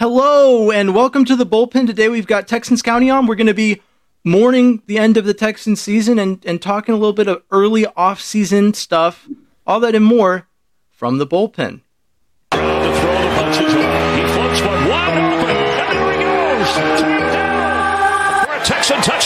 Hello and welcome to the bullpen. Today we've got Texans County on. We're going to be mourning the end of the Texans season and, and talking a little bit of early off-season stuff, all that and more from the bullpen. Texan.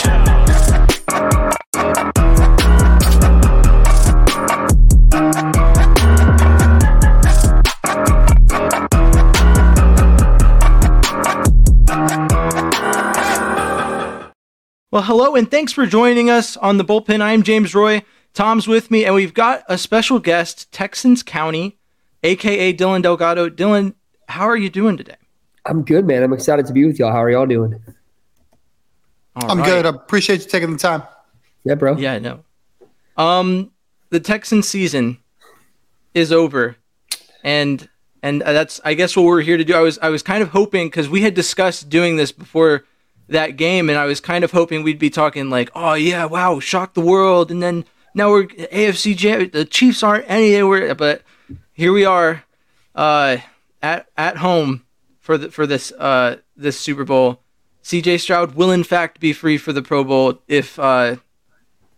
Well, hello and thanks for joining us on the bullpen. I'm James Roy. Tom's with me, and we've got a special guest, Texans County, aka Dylan Delgatto. Dylan, how are you doing today? I'm good, man. I'm excited to be with y'all. How are y'all doing? All I'm right. good. I appreciate you taking the time. Yeah, bro. Yeah, I know. Um, the Texan season is over, and and that's I guess what we're here to do. I was I was kind of hoping because we had discussed doing this before that game, and I was kind of hoping we'd be talking like, oh yeah, wow, shock the world, and then now we're AFC jam- the Chiefs aren't anywhere, but here we are, uh, at at home for the for this uh this Super Bowl. C.J. Stroud will in fact be free for the Pro Bowl if uh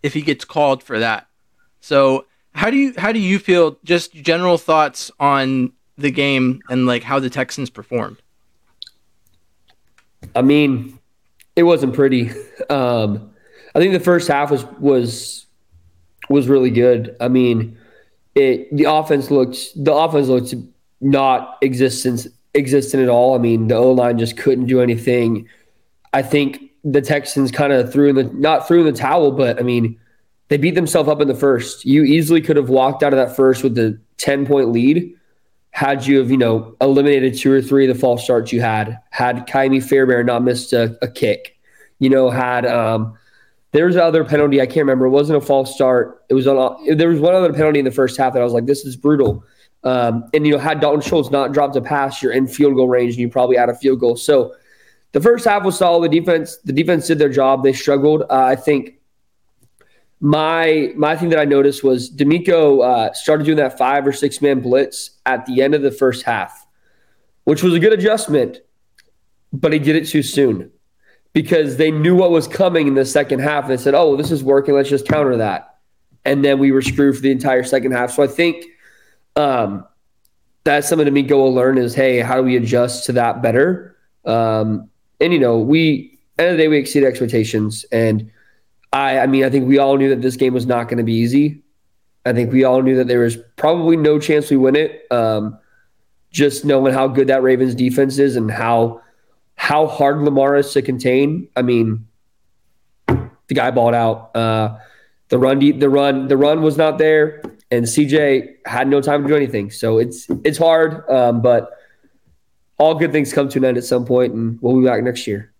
if he gets called for that. So how do you how do you feel? Just general thoughts on the game and like how the Texans performed. I mean, it wasn't pretty. Um, I think the first half was was was really good. I mean, it the offense looked the offense looked not existence existent at all. I mean, the O line just couldn't do anything. I think the Texans kind of threw in the not threw in the towel, but I mean, they beat themselves up in the first. You easily could have walked out of that first with the ten point lead had you have, you know, eliminated two or three of the false starts you had, had Kaimi Fairbairn not missed a, a kick, you know, had um there's other penalty, I can't remember. It wasn't a false start. It was on there was one other penalty in the first half that I was like, this is brutal. Um, and you know, had Dalton Schultz not dropped a pass, you're in field goal range and you probably had a field goal. So the first half was solid. The defense, the defense did their job. They struggled. Uh, I think my my thing that I noticed was DeMeco uh, started doing that five or six man blitz at the end of the first half, which was a good adjustment, but he did it too soon because they knew what was coming in the second half. They said, "Oh, this is working. Let's just counter that," and then we were screwed for the entire second half. So I think um, that's something DeMeco will learn is, hey, how do we adjust to that better? Um, and you know, we end of the day we exceed expectations and. I, I mean, I think we all knew that this game was not going to be easy. I think we all knew that there was probably no chance we win it. Um, just knowing how good that Ravens defense is and how how hard Lamar is to contain. I mean, the guy balled out. Uh, the run, the run, the run was not there, and CJ had no time to do anything. So it's it's hard, um, but all good things come to an end at some point, and we'll be back next year.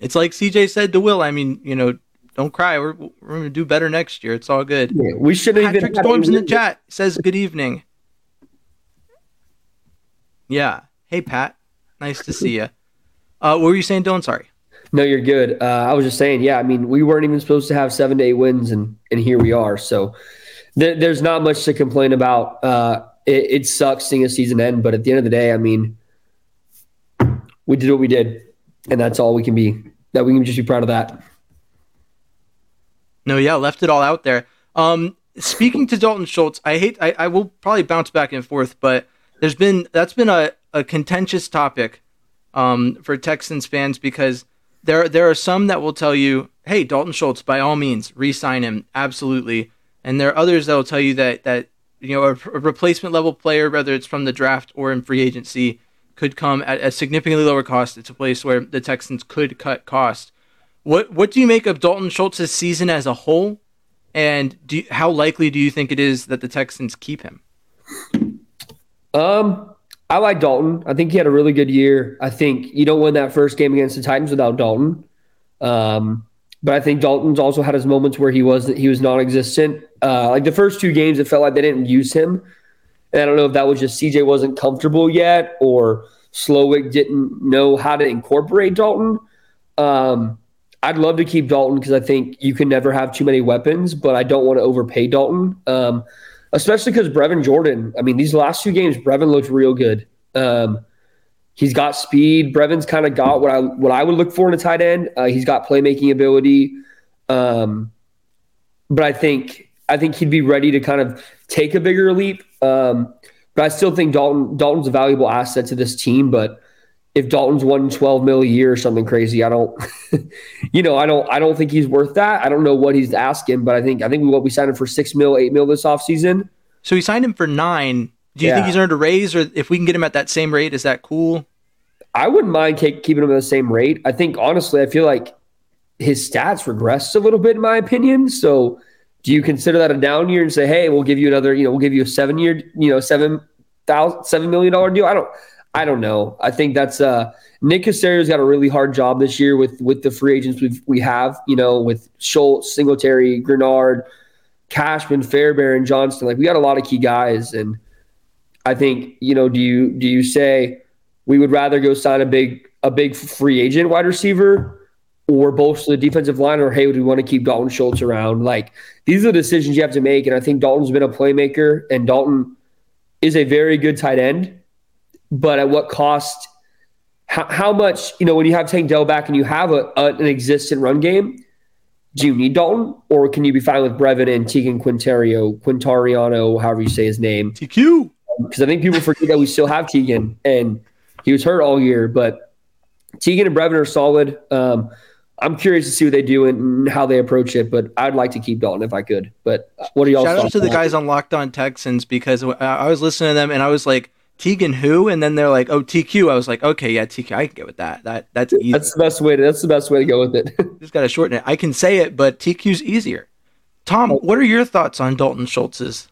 It's like CJ said to Will. I mean, you know, don't cry. We're we're gonna do better next year. It's all good. Yeah, we shouldn't Patrick even. Storms in the chat says good evening. Yeah. Hey Pat, nice to see you. Uh, what were you saying, Dylan? Sorry. No, you're good. Uh, I was just saying, yeah. I mean, we weren't even supposed to have seven to eight wins, and and here we are. So there, there's not much to complain about. Uh, it, it sucks seeing a season end, but at the end of the day, I mean, we did what we did, and that's all we can be. That we can just be proud of that. No, yeah, left it all out there. Um, speaking to Dalton Schultz, I hate. I, I will probably bounce back and forth, but there's been that's been a, a contentious topic um, for Texans fans because there there are some that will tell you, hey, Dalton Schultz, by all means, re-sign him, absolutely, and there are others that will tell you that that you know a, a replacement level player, whether it's from the draft or in free agency, could come at a significantly lower cost. It's a place where the Texans could cut cost. What what do you make of Dalton Schultz's season as a whole, and you, how likely do you think it is that the Texans keep him? Um, I I like Dalton. I think he had a really good year. I think you don't win that first game against the Titans without Dalton. Um, but I think Dalton's also had his moments where he was he was non-existent. Uh, like the first two games, it felt like they didn't use him. And I don't know if that was just CJ wasn't comfortable yet or Slowik didn't know how to incorporate Dalton. Um, I'd love to keep Dalton because I think you can never have too many weapons, but I don't want to overpay Dalton. Um, especially because Brevin Jordan, I mean, these last two games, Brevin looked real good. Um, he's got speed. Brevin's kind of got what I what I would look for in a tight end. Uh, he's got playmaking ability. Um, but I think I think he'd be ready to kind of take a bigger leap. Um, but I still think Dalton Dalton's a valuable asset to this team. But if Dalton's won 12 mil a year or something crazy, I don't, you know, I don't, I don't think he's worth that. I don't know what he's asking, but I think, I think we, what we signed him for six mil, eight mil this offseason. So we signed him for nine. Do you Yeah. think he's earned a raise, or if we can get him at that same rate, is that cool? I wouldn't mind ke- keeping him at the same rate. I think honestly, I feel like his stats regressed a little bit in my opinion. So do you consider that a down year and say, hey, we'll give you another, you know, we'll give you a seven year, you know, seven thousand seven million dollar deal? I don't I don't know. I think that's uh Nick Caserio's got a really hard job this year with with the free agents we we have, you know, with Schultz, Singletary, Greenard, Cashman, Fairbairn, Johnston. Like we got a lot of key guys and I think, you know, do you do you say we would rather go sign a big a big free agent wide receiver or bolster the defensive line, or hey, do we want to keep Dalton Schultz around? Like these are the decisions you have to make, and I think Dalton's been a playmaker, and Dalton is a very good tight end, but at what cost? How, how much you know when you have Tank Dell back and you have a, a, an existent run game? Do you need Dalton, or can you be fine with Brevin and Teagan Quintario, Quintariano, however you say his name? TQ. because I think people forget that we still have Teagan and he was hurt all year. But Teagan and Brevin are solid. Um, I'm curious to see what they do and how they approach it. But I'd like to keep Dalton if I could. But what are y'all? Shout out to the guys on Locked On Texans because I was listening to them and I was like, Teagan who? And then they're like, oh TQ. I was like, okay, yeah, TQ. I can get with that. That that's easy. That's the best way. To, that's the best way to go with it. Just gotta shorten it. I can say it, but TQ's easier. Tom, oh. what are your thoughts on Dalton Schultz's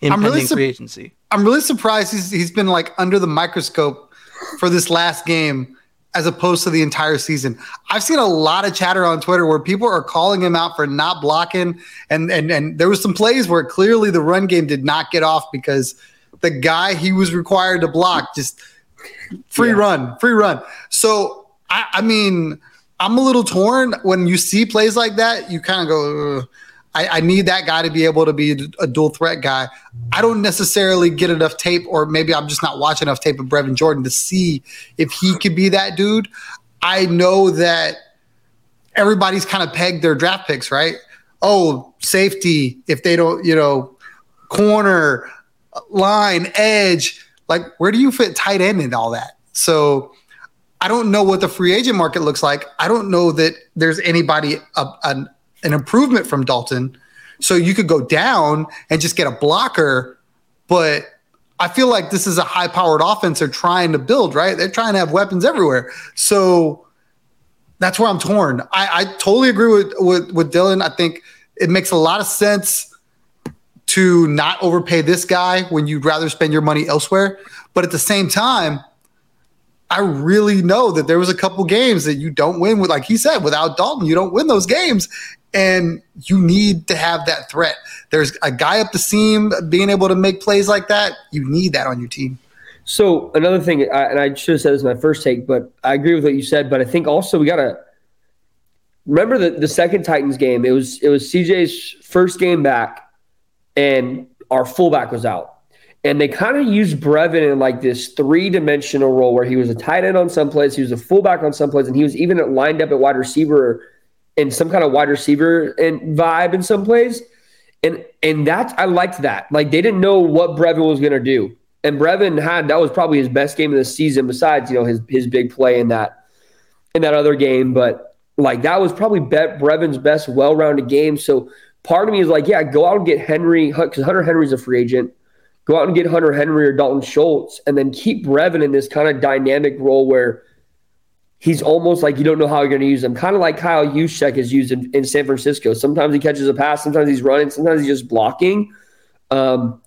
impending really sup- free agency? I'm really surprised he's he's been like under the microscope for this last game as opposed to the entire season. I've seen a lot of chatter on Twitter where people are calling him out for not blocking and and and there was some plays where clearly the run game did not get off because the guy he was required to block just free run, free run. So I, I mean, I'm a little torn when you see plays like that. You kind of go, I, I need that guy to be able to be a dual threat guy. I don't necessarily get enough tape, or maybe I'm just not watching enough tape of Brevin Jordan to see if he could be that dude. I know that everybody's kind of pegged their draft picks, right? Oh, safety, if they don't, you know, corner, line, edge. Like, where do you fit tight end and all that? So I don't know what the free agent market looks like. I don't know that there's anybody a, an, an improvement from Dalton. So you could go down and just get a blocker, but I feel like this is a high powered offense they're trying to build, right? They're trying to have weapons everywhere. So that's where I'm torn. I, I totally agree with, with with Dylan. I think it makes a lot of sense to not overpay this guy when you'd rather spend your money elsewhere. But at the same time, I really know that there was a couple games that you don't win with, like he said, without Dalton, you don't win those games. And you need to have that threat. There's a guy up the seam being able to make plays like that. You need that on your team. So another thing, I, and I should have said this in my first take, but I agree with what you said. But I think also we gotta remember the the second Titans game. It was it was CJ's first game back, and our fullback was out, and they kind of used Brevin in like this three dimensional role where he was a tight end on some plays, he was a fullback on some plays, and he was even lined up at wide receiver in some kind of wide receiver and vibe in some plays. And and that I liked that. Like they didn't know what Brevin was gonna do. And Brevin had that was probably his best game of the season, besides, you know, his his big play in that in that other game. But like that was probably Brevin's best well-rounded game. So part of me is like, yeah, go out and get Henry because Hunter Henry's a free agent. Go out and get Hunter Henry or Dalton Schultz, and then keep Brevin in this kind of dynamic role where he's almost like you don't know how you're going to use him. Kind of like Kyle Juszczyk is used in, in San Francisco. Sometimes he catches a pass, sometimes he's running, sometimes he's just blocking. Um,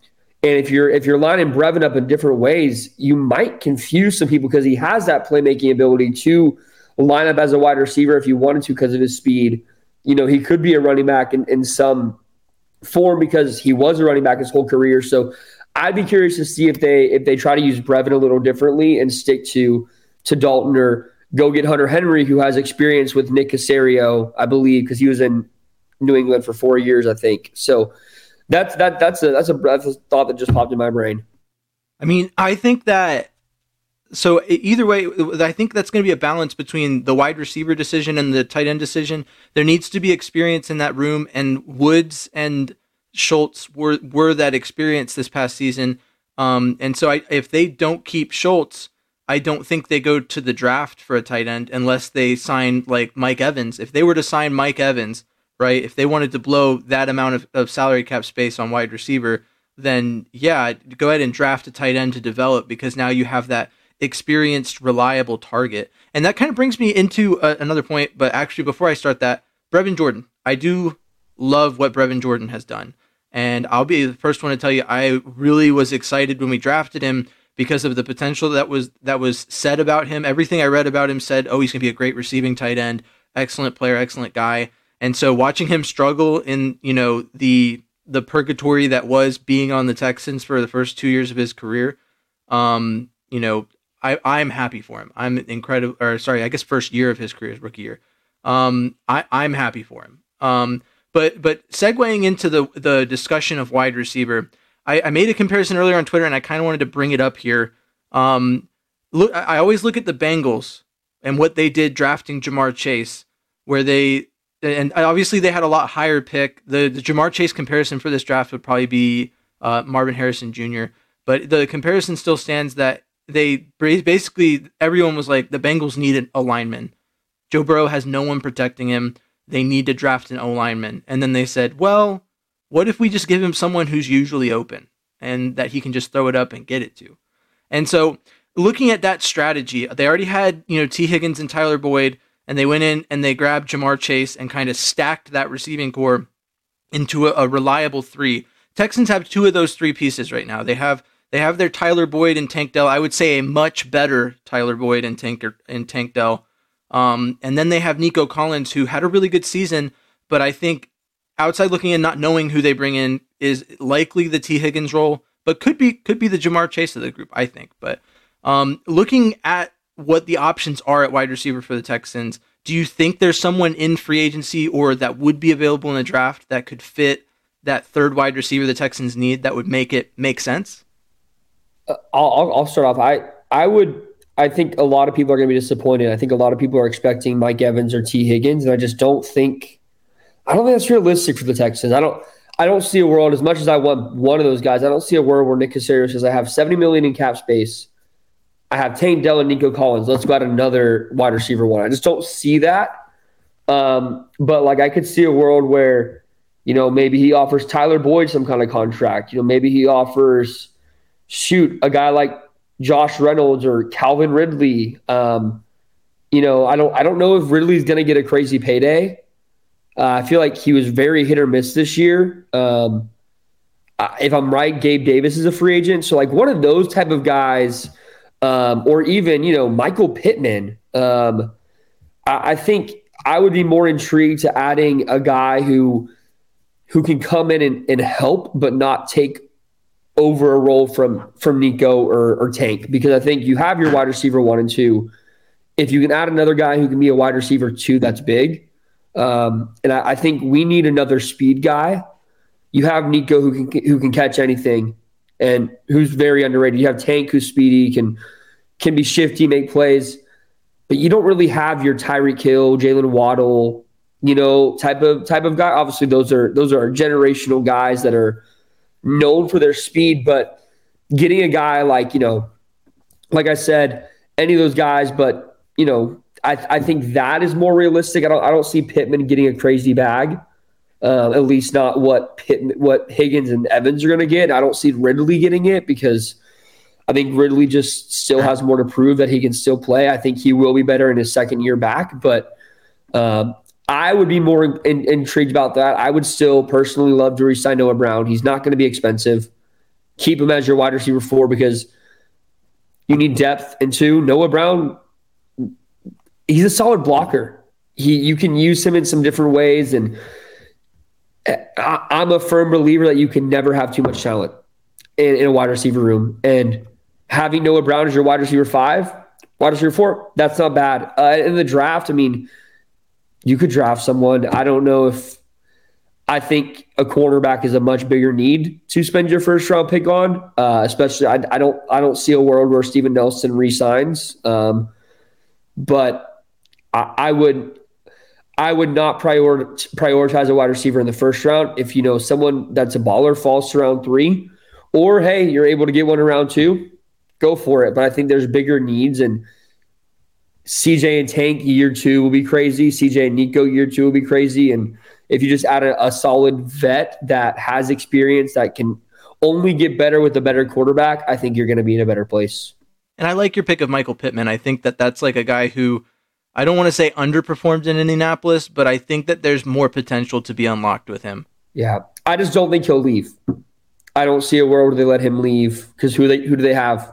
And if you're if you're lining Brevin up in different ways, you might confuse some people because he has that playmaking ability to line up as a wide receiver if you wanted to because of his speed. You know, he could be a running back in, in some form because he was a running back his whole career. So I'd be curious to see if they if they try to use Brevin a little differently and stick to to Dalton or go get Hunter Henry, who has experience with Nick Caserio, I believe, because he was in New England for four years, I think. So that's that that's a that's a, that's a thought that just popped in my brain. I mean, I think that so either way, I think that's going to be a balance between the wide receiver decision and the tight end decision. There needs to be experience in that room, and Woods and Schultz were were that experience this past season. Um, and so I, if they don't keep Schultz, I don't think they go to the draft for a tight end unless they sign like Mike Evans. If they were to sign Mike Evans, right? If they wanted to blow that amount of, of salary cap space on wide receiver, then yeah, go ahead and draft a tight end to develop because now you have that experienced, reliable target. And that kind of brings me into a, another point. But actually, before I start that, Brevin Jordan, I do love what Brevin Jordan has done. And I'll be the first one to tell you, I really was excited when we drafted him because of the potential that was that was said about him. Everything I read about him said, "Oh, he's going to be a great receiving tight end, excellent player, excellent guy." And so watching him struggle in, you know, the the purgatory that was being on the Texans for the first 2 years of his career, um, you know, I'm happy for him. I'm incredible or sorry, I guess first year of his career, his rookie year. Um, I I'm happy for him. Um, but but segueing into the the discussion of wide receiver, I, I made a comparison earlier on Twitter, and I kind of wanted to bring it up here. Um, look, I always look at the Bengals and what they did drafting Ja'Marr Chase, where they and obviously they had a lot higher pick. The the Ja'Marr Chase comparison for this draft would probably be uh, Marvin Harrison Jr. But the comparison still stands that they basically everyone was like the Bengals needed a lineman. Joe Burrow has no one protecting him. They need to draft an O lineman, and then they said, well, what if we just give him someone who's usually open and that he can just throw it up and get it to? And so looking at that strategy, they already had, you know, Tee Higgins and Tyler Boyd, and they went in and they grabbed Ja'Marr Chase and kind of stacked that receiving corps into a, a reliable three. Texans have two of those three pieces right now. They have they have their Tyler Boyd and Tank Dell. I would say a much better Tyler Boyd and Tank and Tank Dell. Um, and then they have Nico Collins, who had a really good season, but I think outside looking and not knowing who they bring in is likely the Tee Higgins role, but could be could be the Ja'Marr Chase of the group, I think. But um, looking at what the options are at wide receiver for the Texans, do you think there's someone in free agency or that would be available in the draft that could fit that third wide receiver the Texans need that would make it make sense? Uh, I'll, I'll start off. I I would. I think a lot of people are going to be disappointed. I think a lot of people are expecting Mike Evans or Tee Higgins, and I just don't think I don't think that's realistic for the Texans. I don't. I don't see a world as much as I want one of those guys. I don't see a world where Nick Caserio says, "I have seventy million in cap space. I have Tank Dell and Nico Collins. Let's go out another wide receiver one." I just don't see that. Um, but like, I could see a world where, you know, maybe he offers Tyler Boyd some kind of contract. You know, maybe he offers, shoot, a guy like Josh Reynolds or Calvin Ridley. Um, you know, I don't. I don't know if Ridley's going to get a crazy payday. Uh, I feel like he was very hit or miss this year. Um, if I'm right, Gabe Davis is a free agent. So like one of those type of guys, um, or even you know Michael Pittman. Um, I, I, think I would be more intrigued to adding a guy who who can come in and, and help, but not take over a role from from Nico or, or Tank because I think you have your wide receiver one and two. If you can add another guy who can be a wide receiver two, that's big. Um, and I, I, think we need another speed guy. You have Nico who can who can catch anything and who's very underrated. You have Tank who's speedy, can can be shifty, make plays, but you don't really have your Tyreek Hill, Jaylen Waddle, you know, type of type of guy. Obviously, those are those are generational guys that are known for their speed, but getting a guy like you know, like I said, any of those guys, but you know, I, I think that is more realistic. I don't I don't see Pittman getting a crazy bag. Uh, at least not what Pittman, what Higgins and Evans are going to get. I don't see Ridley getting it because I think Ridley just still has more to prove that he can still play. I think he will be better in his second year back, but uh, I would be more in, intrigued about that. I would still personally love to resign Noah Brown. He's not going to be expensive. keep him as your wide receiver four because you need depth. And two, Noah Brown, he's a solid blocker. He you can use him in some different ways, and I, am a firm believer that you can never have too much talent in, in a wide receiver room. And having Noah Brown as your wide receiver five, wide receiver four, that's not bad. Uh, in the draft, I mean, you could draft someone. I don't know if I think a cornerback is a much bigger need to spend your first round pick on. Uh, especially, I, I, don't I don't see a world where Steven Nelson resigns. Um, but I, I, would I would not prior, prioritize a wide receiver in the first round if you know someone that's a baller falls to round three, or hey, you're able to get one around two, go for it. But I think there's bigger needs and. CJ and Tank year two will be crazy. CJ and Nico year two will be crazy. And if you just add a, a solid vet that has experience that can only get better with a better quarterback, I think you're going to be in a better place. And I like your pick of Michael Pittman. I think that that's like a guy who I don't want to say underperformed in Indianapolis, but I think that there's more potential to be unlocked with him. Yeah, I just don't think he'll leave. I don't see a world where they let him leave because who they who do they have?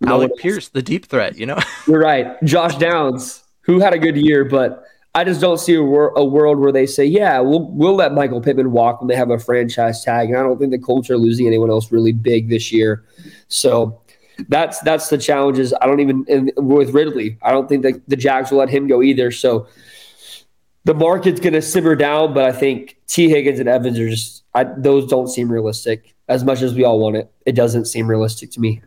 No Alec Pierce, the deep threat. You know, you're right. Josh Downs, who had a good year, but I just don't see a, wor- a, world where they say, "Yeah, we'll we'll let Michael Pittman walk when they have a franchise tag." And I don't think the Colts are losing anyone else really big this year. So that's that's the challenges. I don't even with Ridley. I don't think that the Jags will let him go either. So the market's going to simmer down, but I think Tee Higgins and Evans are just I, those don't seem realistic as much as we all want it. It doesn't seem realistic to me.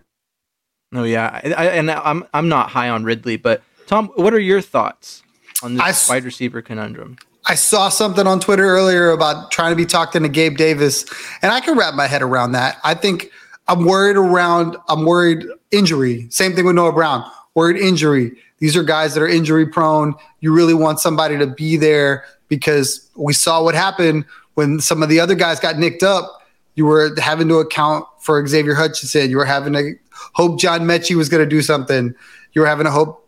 No, yeah, I, and I'm I'm not high on Ridley, but Tom, what are your thoughts? on this I, wide receiver conundrum. I saw something on Twitter earlier about trying to be talked into Gabe Davis, and I can wrap my head around that. I think I'm worried around. I'm worried injury. Same thing with Noah Brown. Worried injury. These are guys that are injury prone. You really want somebody to be there because we saw what happened when some of the other guys got nicked up. You were having to account for Xavier Hutchinson. You were having to hope John Metchie was going to do something. You were having to hope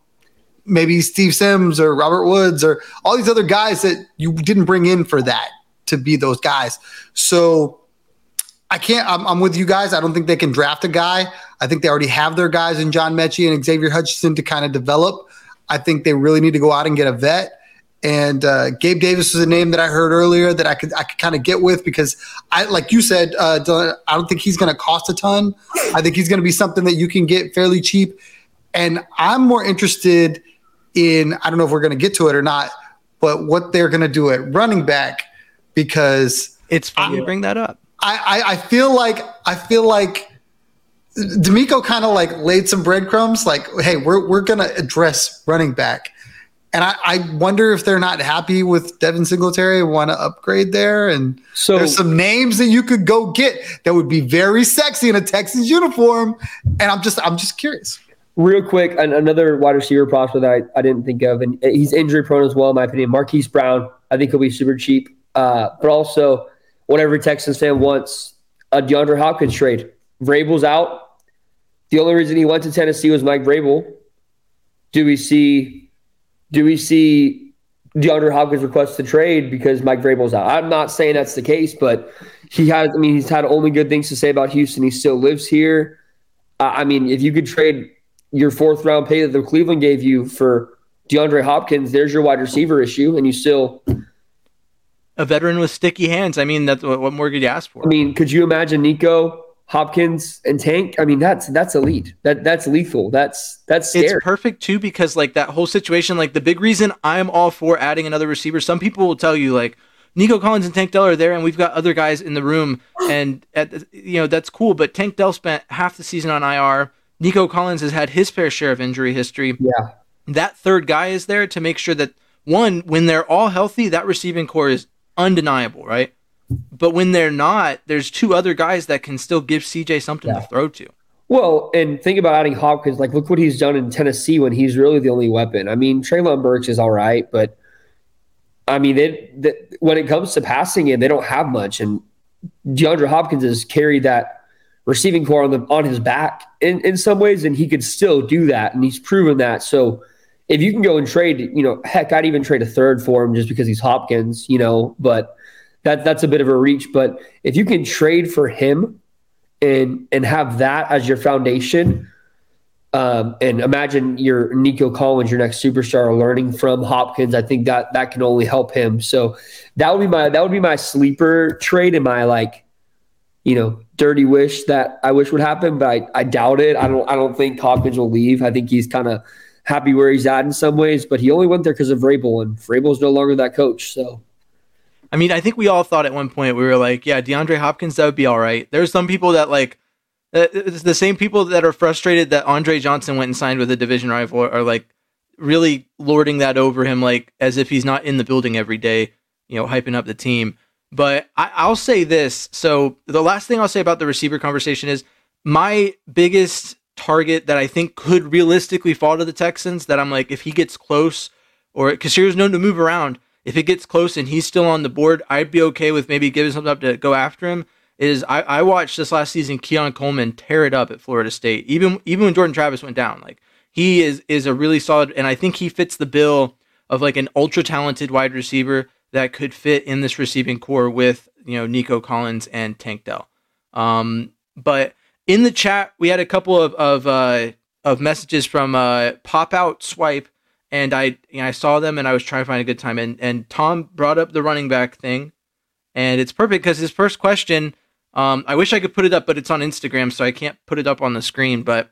maybe Steve Sims or Robert Woods or all these other guys that you didn't bring in for that to be those guys. So I can't, I'm, I'm, with you guys. I don't think they can draft a guy. I think they already have their guys in John Metchie and Xavier Hutchinson to kind of develop. I think they really need to go out and get a vet. And uh, Gabe Davis is a name that I heard earlier that I could I could kind of get with because I like you said uh, I don't think he's going to cost a ton. I think he's going to be something that you can get fairly cheap. And I'm more interested in I don't know if we're going to get to it or not, but what they're going to do at running back because it's funny to bring that up. I, I, I feel like I feel like DeMeco kind of like laid some breadcrumbs, like, hey, we're we're gonna address running back. And I, I wonder if they're not happy with Devin Singletary, want to upgrade there. And so there's some names that you could go get that would be very sexy in a Texans uniform. And I'm just I'm just curious. Real quick, another wide receiver prospect that I, I didn't think of, and he's injury prone as well, in my opinion. Marquise Brown, I think he'll be super cheap. Uh, but also, what every Texans fan wants a DeAndre Hopkins trade. Vrabel's out. The only reason he went to Tennessee was Mike Vrabel. Do we see? Do we see DeAndre Hopkins request to trade because Mike Vrabel's out? I'm not saying that's the case, but he has. I mean, he's had only good things to say about Houston. He still lives here. Uh, I mean, if you could trade your fourth round pay that the Cleveland gave you for DeAndre Hopkins, there's your wide receiver issue, and you still a veteran with sticky hands. I mean, that's what, what more could you ask for? I mean, could you imagine Nico Hopkins and Tank? I mean, that's that's elite. That that's lethal. That's that's scary. It's perfect too because like that whole situation. Like the big reason I'm all for adding another receiver. Some people will tell you like. Nico Collins and Tank Dell are there, and we've got other guys in the room, and at, you know that's cool. But Tank Dell spent half the season on IR. Nico Collins has had his fair share of injury history. Yeah. That third guy is there to make sure that one, when they're all healthy, that receiving corps is undeniable, right? But when they're not, there's two other guys that can still give CJ something yeah. to throw to. Well, and think about adding Hopkins. Like, look what he's done in Tennessee when he's really the only weapon. I mean, Treylon Burks is all right, but I mean, they, they, when it comes to passing it, they don't have much. And DeAndre Hopkins has carried that receiving corps on the on his back in, in some ways, and he could still do that, and he's proven that. So if you can go and trade, you know, heck, I'd even trade a third for him just because he's Hopkins, you know, but that that's a bit of a reach. But if you can trade for him and and have that as your foundation. Um, and imagine your Nico Collins, your next superstar, learning from Hopkins. I think that that can only help him. So that would be my that would be my sleeper trade and my like, you know, dirty wish that I wish would happen, but I, I doubt it. I don't I don't think Hopkins will leave. I think he's kind of happy where he's at in some ways, but he only went there because of Vrabel, and Vrabel's no longer that coach. So I mean, I think we all thought at one point we were like, yeah, DeAndre Hopkins, that would be all right. There's some people that like uh, it's the same people that are frustrated that Andre Johnson went and signed with a division rival are like really lording that over him, like as if he's not in the building every day, you know, hyping up the team. But I, will say this. So the last thing I'll say about the receiver conversation is my biggest target that I think could realistically fall to the Texans. That I'm like, if he gets close, or because here's known to move around, if it gets close and he's still on the board, I'd be okay with maybe giving something up to go after him is I, I watched this last season Keon Coleman tear it up at Florida State. Even even when Jordan Travis went down, like he is is a really solid and I think he fits the bill of like an ultra talented wide receiver that could fit in this receiving corps with, you know, Nico Collins and Tank Dell. Um, but in the chat, we had a couple of of uh, of messages from uh, Pop Out Swipe, and I you know, I saw them and I was trying to find a good time. And and Tom brought up the running back thing, and it's perfect because his first question um, I wish I could put it up, but it's on Instagram, so I can't put it up on the screen. But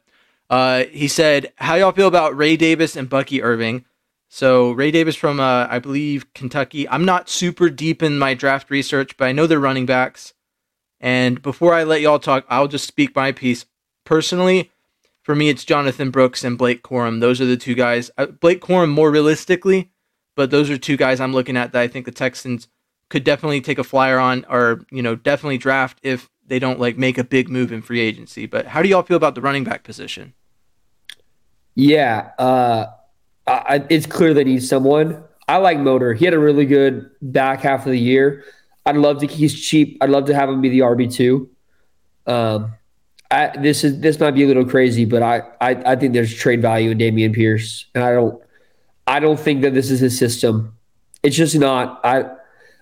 uh, he said, "How y'all feel about Ray Davis and Bucky Irving?" So Ray Davis from, uh, I believe, Kentucky. I'm not super deep in my draft research, but I know they're running backs. And before I let y'all talk, I'll just speak my piece. Personally, for me, it's Jonathan Brooks and Blake Corum. Those are the two guys. Uh, Blake Corum more realistically, but those are two guys I'm looking at that I think the Texans could definitely take a flyer on or, you know, definitely draft if they don't like make a big move in free agency. But how do y'all feel about the running back position? Yeah, uh, I, it's clear they need someone. I like Motor. He had a really good back half of the year. I'd love to. He's cheap. I'd love to have him be the RB two. Um, I, this is this might be a little crazy, but I, I I think there's trade value in Dameon Pierce, and I don't I don't think that this is his system. It's just not. I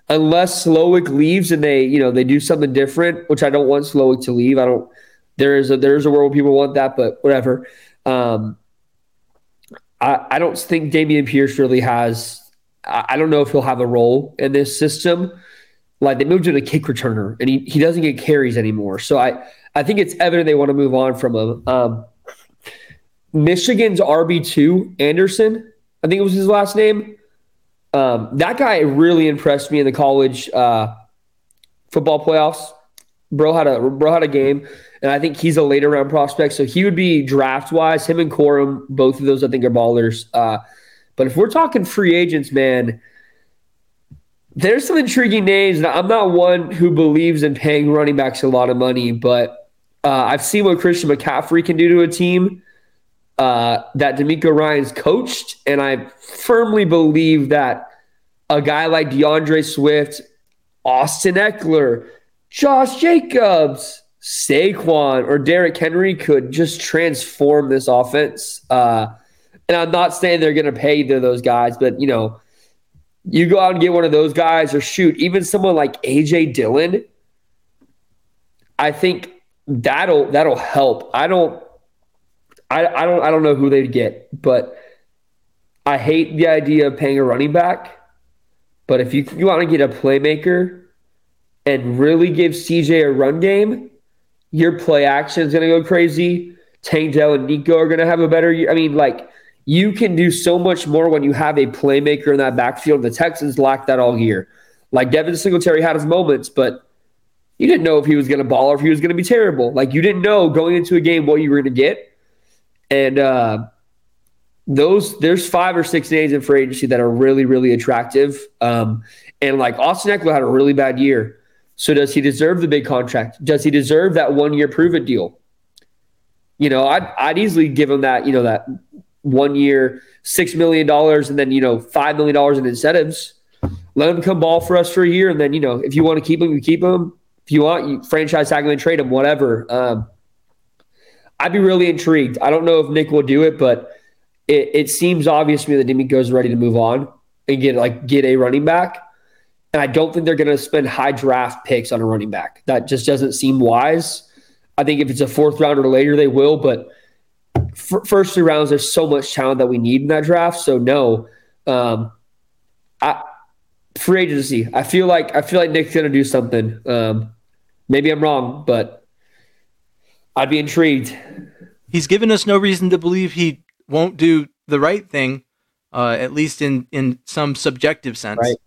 unless Slowik leaves and they, you know, they do something different, which I don't want Slowik to leave. I don't. There is a there is a world where people want that, but whatever. Um, I I don't think Dameon Pierce really has. I, I don't know if he'll have a role in this system. Like they moved him to kick returner, and he, he doesn't get carries anymore. So I I think it's evident they want to move on from him. Um, Michigan's RB two Anderson, I think it was his last name. Um, that guy really impressed me in the college uh, football playoffs. Bro had a bro had a game, and I think he's a later round prospect. So he would be draft wise. Him and Corum, both of those I think are ballers. Uh, but if we're talking free agents, man, there's some intriguing names. I'm not one who believes in paying running backs a lot of money, but uh, I've seen what Christian McCaffrey can do to a team uh, that DeMeco Ryans coached, and I firmly believe that a guy like D'Andre Swift, Austin Ekeler, Josh Jacobs, Saquon, or Derrick Henry could just transform this offense. Uh, and I'm not saying they're going to pay either of those guys, but you know, you go out and get one of those guys, or shoot, even someone like AJ Dillon. I think that'll that'll help. I don't I, I don't I don't know who they'd get, but I hate the idea of paying a running back. But if you, you want to get a playmaker and really give CJ a run game, your play action is going to go crazy. Tank Dell and Nico are going to have a better year. I mean, like you can do so much more when you have a playmaker in that backfield. The Texans lacked that all year. Like Devin Singletary had his moments, but you didn't know if he was going to ball or if he was going to be terrible. Like you didn't know going into a game what you were going to get. And uh, those there's five or six names in free agency that are really really attractive. Um, and like Austin Ekeler had a really bad year. So does he deserve the big contract? Does he deserve that one year prove it deal? You know, I'd I'd easily give him that. You know that one year six million dollars and then you know five million dollars in incentives. Let him come ball for us for a year, and then you know if you want to keep him, you keep him. If you want, you franchise tag him and trade him, whatever. Um, I'd be really intrigued. I don't know if Nick will do it, but it, it seems obvious to me that DeMeco's ready to move on and get like get a running back. And I don't think they're going to spend high draft picks on a running back. That just doesn't seem wise. I think if it's a fourth round or later, they will. But f- first three rounds, there's so much talent that we need in that draft. So no, um, I free agency. I feel like I feel like Nick's gonna do something. Um, maybe I'm wrong, but I'd be intrigued. He's given us no reason to believe he won't do the right thing, uh, at least in in some subjective sense. Right.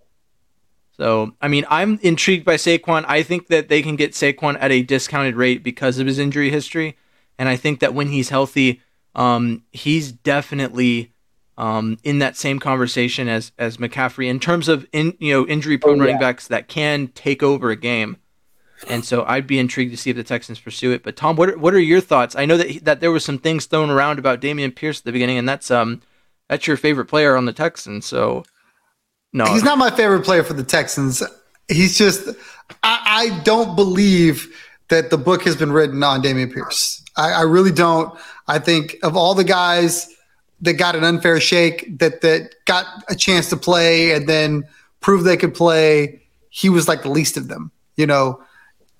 So, I mean, I'm intrigued by Saquon. I think that they can get Saquon at a discounted rate because of his injury history, and I think that when he's healthy, um, he's definitely um, in that same conversation as as McCaffrey in terms of in you know injury prone Oh, yeah. running backs that can take over a game. And so I'd be intrigued to see if the Texans pursue it. But Tom, what are, what are your thoughts? I know that that there was some things thrown around about Dameon Pierce at the beginning, and that's um that's your favorite player on the Texans. So no, He's not my favorite player for the Texans. He's just, I, I don't believe that the book has been written on Dameon Pierce. I, I really don't. I think of all the guys that got an unfair shake, that that got a chance to play and then prove they could play, he was like the least of them. You know,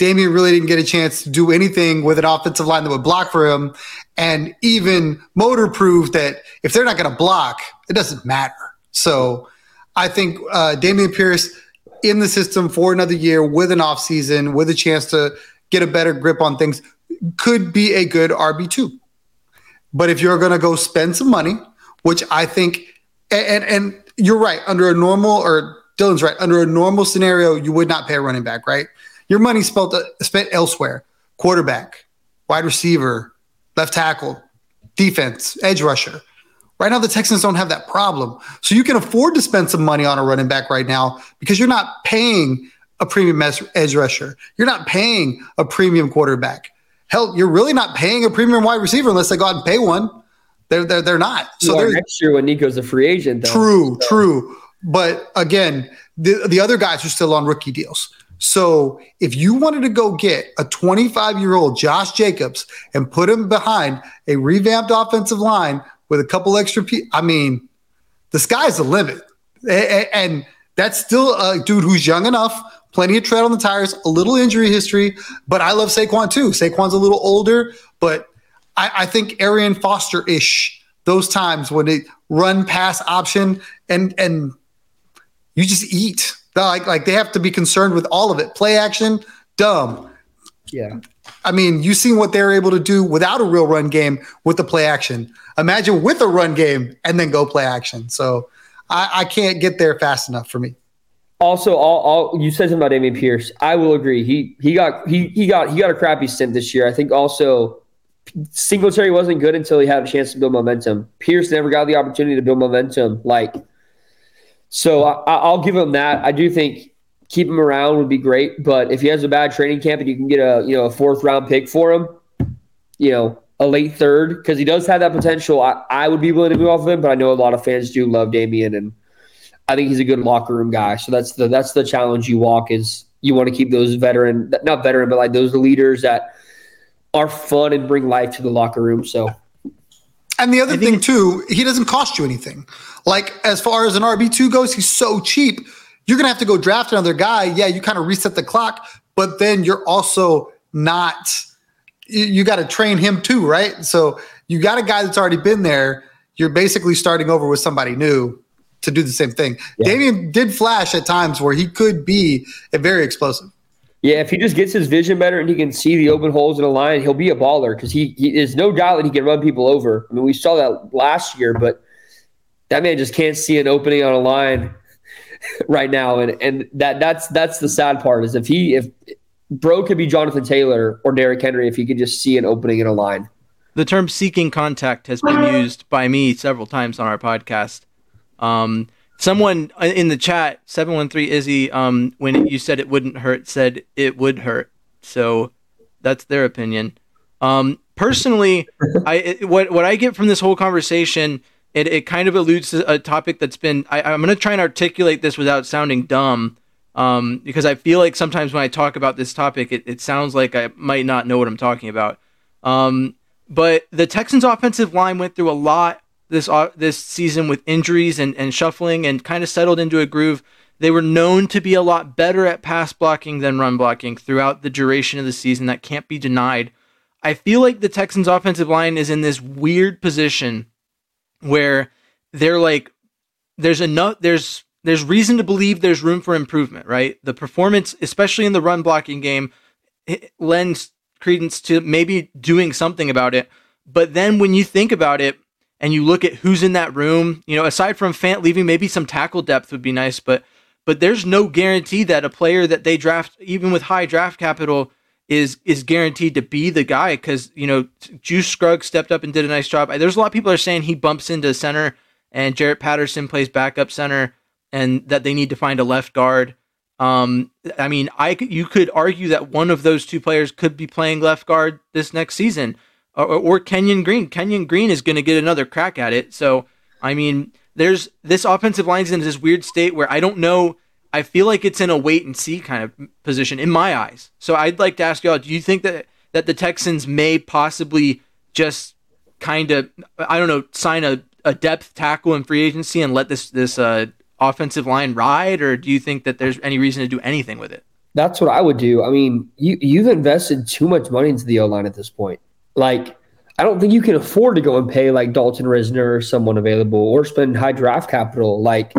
Dameon really didn't get a chance to do anything with an offensive line that would block for him. And even Motor proved that if they're not going to block, it doesn't matter. So I think uh, Dameon Pierce in the system for another year with an offseason, with a chance to get a better grip on things, could be a good RB2. But if you're going to go spend some money, which I think, and, and you're right, under a normal, or Dylan's right, under a normal scenario, you would not pay a running back, right? Your money spent, spent elsewhere quarterback, wide receiver, left tackle, defense, edge rusher. Right now, the Texans don't have that problem. So you can afford to spend some money on a running back right now because you're not paying a premium edge rusher. You're not paying a premium quarterback. Hell, you're really not paying a premium wide receiver unless they go out and pay one. They're they're, they're not. So So they're next year when Nico's a free agent, though. True, true. But again, the the other guys are still on rookie deals. So if you wanted to go get a 25 year old Josh Jacobs and put him behind a revamped offensive line with a couple extra, pe- I mean, the sky's the limit. And that's still a dude who's young enough, plenty of tread on the tires, a little injury history. But I love Saquon too. Saquon's a little older, but I, I think Arian Foster ish those times when they run pass option and and you just eat. Like like they have to be concerned with all of it. Play action, dumb. Yeah. I mean, you seen what they're able to do without a real run game with the play action. Imagine with a run game and then go play action. So I, I can't get there fast enough for me. Also, all, all you said something about Dameon Pierce. I will agree. He he got he he got he got a crappy stint this year. I think also Singletary wasn't good until he had a chance to build momentum. Pierce never got the opportunity to build momentum. Like, so I, I'll give him that. I do think keep him around would be great. But if he has a bad training camp and you can get a you know a fourth round pick for him, you know a late third because he does have that potential. I, I would be willing to move off of him, but I know a lot of fans do love Dameon and. I think he's a good locker room guy. So that's the that's the challenge you walk is you want to keep those veteran not veteran but like those leaders that are fun and bring life to the locker room. So And the other thing too, he doesn't cost you anything. Like as far as an RB two goes, he's so cheap. You're gonna have to go draft another guy. Yeah, you kind of reset the clock, but then you're also not. You, you got to train him too, right? So you got a guy that's already been there. You're basically starting over with somebody new to do the same thing. Dameon did flash at times where he could be a very explosive. Yeah, if he just gets his vision better and he can see the open holes in a line, he'll be a baller because he, he there's no doubt that he can run people over. I mean, we saw that last year, but that man just can't see an opening on a line right now, and and that that's that's the sad part is if he if Bro could be Jonathan Taylor or Derrick Henry if he could just see an opening in a line. the term seeking contact has been used by me several times on our podcast. Um, someone in the chat, 713 Izzy, um, when you said it wouldn't hurt, said it would hurt. So that's their opinion. Um, personally, I it, what what I get from this whole conversation, it, it kind of alludes to a topic that's been. I, I'm going to try and articulate this without sounding dumb, um, because I feel like sometimes when I talk about this topic, it, it sounds like I might not know what I'm talking about. Um, but the Texans' offensive line went through a lot this uh, this season with injuries and, and shuffling and kind of settled into a groove. They were known to be a lot better at pass blocking than run blocking throughout the duration of the season. That can't be denied. I feel like the Texans offensive line is in this weird position where they're like there's enough there's there's reason to believe there's room for improvement, right? The performance, especially in the run blocking game, lends credence to maybe doing something about it. But then when you think about it and you look at who's in that room, you know, aside from Fant leaving, maybe some tackle depth would be nice, but but there's no guarantee that a player that they draft, even with high draft capital, is is guaranteed to be the guy because you know Juice Scruggs stepped up and did a nice job. There's a lot of people are saying he bumps into center and Jarrett Patterson plays backup center, and that they need to find a left guard. Um, I mean, I you could argue that one of those two players could be playing left guard this next season, or, or Kenyon Green. Kenyon Green is going to get another crack at it. So, I mean, there's this offensive line's in this weird state where I don't know I feel like it's in a wait and see kind of position in my eyes. So I'd like to ask y'all: Do you think that that the Texans may possibly just kind of I don't know sign a, a depth tackle in free agency and let this this uh, offensive line ride, or do you think that there's any reason to do anything with it? That's what I would do. I mean, you you've invested too much money into the O line at this point. Like, I don't think you can afford to go and pay like Dalton Risner or someone available or spend high draft capital. Like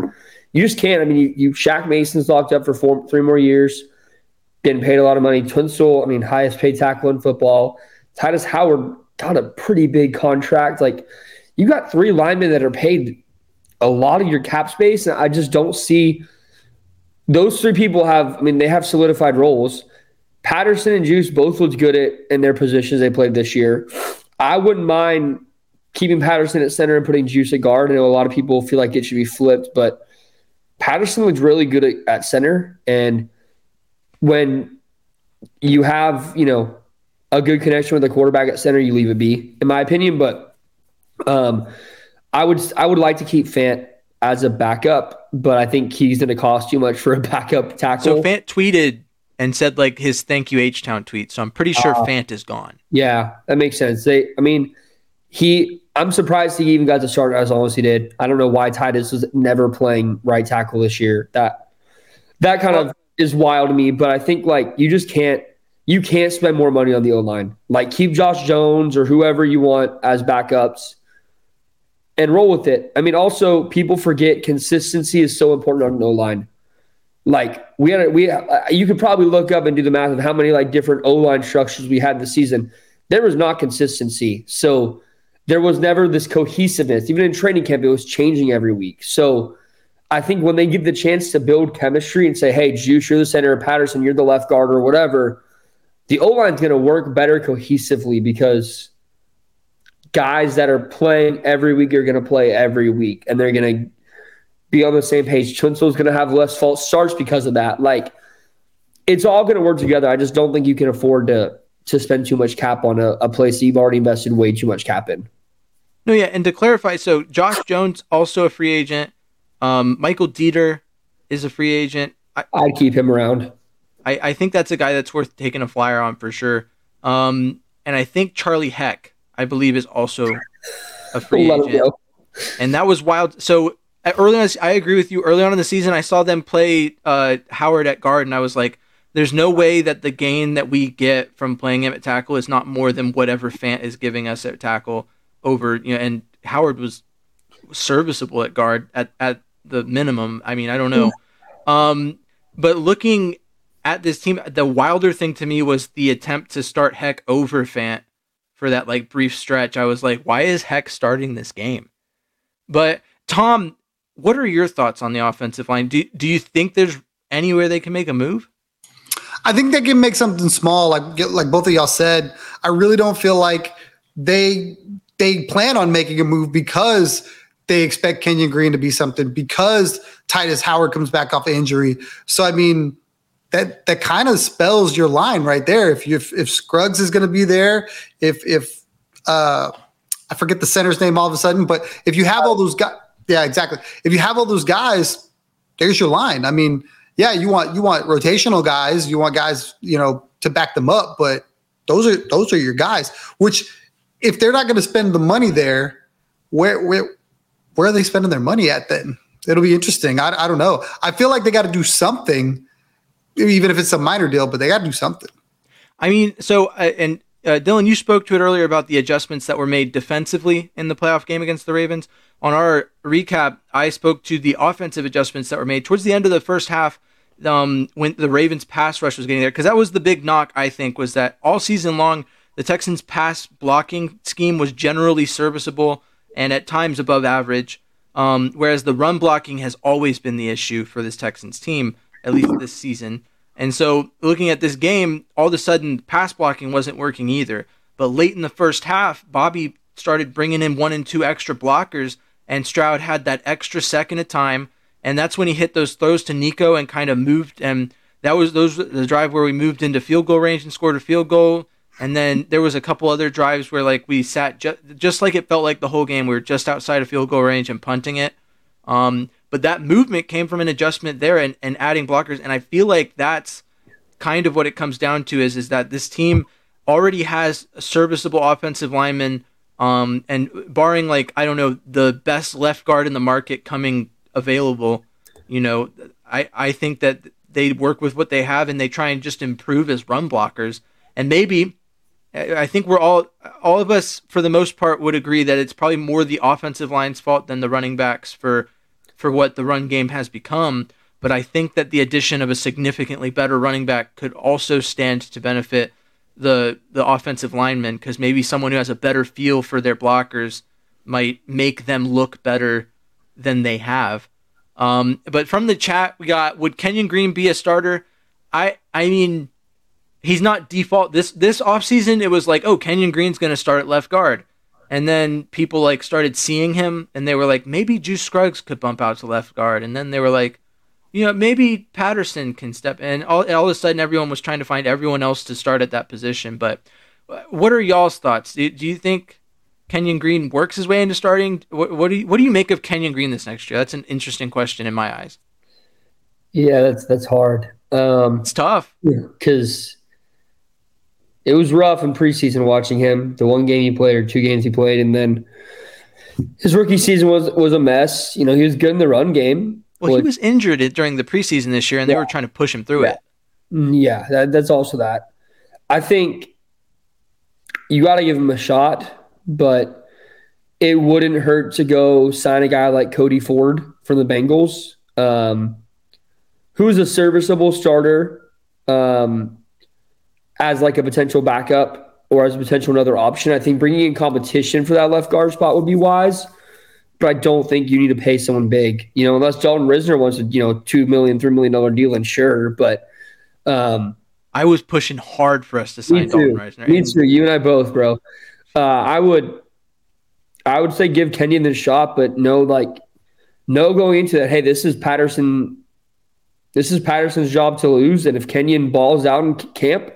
you just can't. I mean, you, you Shaq Mason's locked up for four, three more years, getting paid a lot of money. Tunsil, I mean, highest paid tackle in football. Tytus Howard got a pretty big contract. Like, you got three linemen that are paid a lot of your cap space, and I just don't see those three people have. I mean, they have solidified roles. Patterson and Juice both looked good at in their positions they played this year. I wouldn't mind keeping Patterson at center and putting Juice at guard. I know a lot of people feel like it should be flipped, but Patterson looked really good at, at center. And when you have, you know, a good connection with the quarterback at center, you leave it be, in my opinion. But um, I would I would like to keep Fant as a backup, but I think he's going to cost too much for a backup tackle. So Fant tweeted and said like his "Thank you H Town" tweet. So I'm pretty sure uh, Fant is gone. Yeah, that makes sense. They, I mean, he I'm surprised he even got to start as long as he did. I don't know why Tytus was never playing right tackle this year. That that kind of is wild to me. But I think like you just can't you can't spend more money on the O line. Like keep Josh Jones or whoever you want as backups and roll with it. I mean, also people forget consistency is so important on an O line. Like we had, we uh, you could probably look up and do the math of how many like different O line structures we had this season. There was not consistency. So there was never this cohesiveness. Even in training camp, it was changing every week. So I think when they give the chance to build chemistry and say, hey, Juice, you're the center, Patterson, you're the left guard, or whatever, the O line's going to work better cohesively because guys that are playing every week are going to play every week and they're going to be on the same page. Tunsil's going to have less false starts because of that. Like, it's all going to work together. I just don't think you can afford to to spend too much cap on a, a place you've already invested way too much cap in. No, yeah, and to clarify, so Josh Jones also a free agent. Um, Michael Deiter is a free agent. I, would keep him around. I, I think that's a guy that's worth taking a flyer on for sure. Um, and I think Charlie Heck, I believe, is also a free agent. And that was wild. So early on, I agree with you. Early on in the season, I saw them play uh, Howard at guard, and I was like, there's no way that the gain that we get from playing him at tackle is not more than whatever Fant is giving us at tackle over you know and Howard was serviceable at guard at, at the minimum. I mean, I don't know. Um, but looking at this team, the wilder thing to me was the attempt to start Heck over Fant for that like brief stretch. I was like, why is Heck starting this game? But Tom, what are your thoughts on the offensive line? Do do you think there's anywhere they can make a move? I think they can make something small, like like both of y'all said. I really don't feel like they they plan on making a move because they expect Kenyon Green to be something because Tytus Howard comes back off injury. So I mean, that that kind of spells your line right there. If you if, if Scruggs is going to be there, if if uh, I forget the center's name all of a sudden, but if you have all those guys, yeah, exactly. If you have all those guys, there's your line. I mean, yeah, you want you want rotational guys, you want guys, you know, to back them up, but those are those are your guys. Which, if they're not going to spend the money there, where where where are they spending their money at? Then it'll be interesting. I I don't know. I feel like they got to do something, even if it's a minor deal, but they got to do something. I mean, so uh, and uh, Dylan, you spoke to it earlier about the adjustments that were made defensively in the playoff game against the Ravens. On our recap, I spoke to the offensive adjustments that were made towards the end of the first half um, when the Ravens pass rush was getting there. Because that was the big knock, I think, was that all season long, the Texans' pass blocking scheme was generally serviceable and at times above average. Um, whereas the run blocking has always been the issue for this Texans team, at least this season. And so looking at this game, all of a sudden pass blocking wasn't working either. But late in the first half, Bobby started bringing in one and two extra blockers, and Stroud had that extra second of time, and that's when he hit those throws to Nico and kind of moved. And that was those the drive where we moved into field goal range and scored a field goal. And then there was a couple other drives where like we sat ju- just like it felt like the whole game we were just outside of field goal range and punting it. Um, but that movement came from an adjustment there and, and adding blockers. And I feel like that's kind of what it comes down to is, is that this team already has serviceable offensive lineman. Um, and barring like, I don't know, the best left guard in the market coming available, you know, I, I think that they work with what they have and they try and just improve as run blockers. And maybe I think we're all all of us for the most part would agree that it's probably more the offensive line's fault than the running backs for for what the run game has become. But I think that the addition of a significantly better running back could also stand to benefit the the offensive linemen because maybe someone who has a better feel for their blockers might make them look better than they have. Um, but from the chat, we got would Kenyon Green be a starter? I I mean, he's not default this this offseason. It was like, oh, Kenyon Green's going to start at left guard. And then people like started seeing him and they were like, maybe Juice Scruggs could bump out to left guard. And then they were like, you know, maybe Patterson can step in. All, all of a sudden, everyone was trying to find everyone else to start at that position. But what are y'all's thoughts? Do, do you think Kenyon Green works his way into starting? What, what, do you, what do you make of Kenyon Green this next year? That's an interesting question in my eyes. Yeah, that's that's hard. Um, it's tough because it was rough in preseason watching him. The one game he played or two games he played, and then his rookie season was was a mess. You know, he was good in the run game. Well, he was injured during the preseason this year, and yeah. they were trying to push him through yeah. it. Mm, yeah, that, that's also that. I think you got to give him a shot, but it wouldn't hurt to go sign a guy like Cody Ford from the Bengals, um, who's a serviceable starter. Um, as like a potential backup or as a potential another option. I think bringing in competition for that left guard spot would be wise. But I don't think you need to pay someone big, you know, unless Dalton Risner wants a you know two million, three million dollar deal, and sure. But um, I was pushing hard for us to sign Dalton Risner. Me too. You and I both, bro. Uh, I would, I would say give Kenyon the shot, but no, like, no going into that. Hey, this is Patterson. This is Patterson's job to lose, and if Kenyon balls out in camp,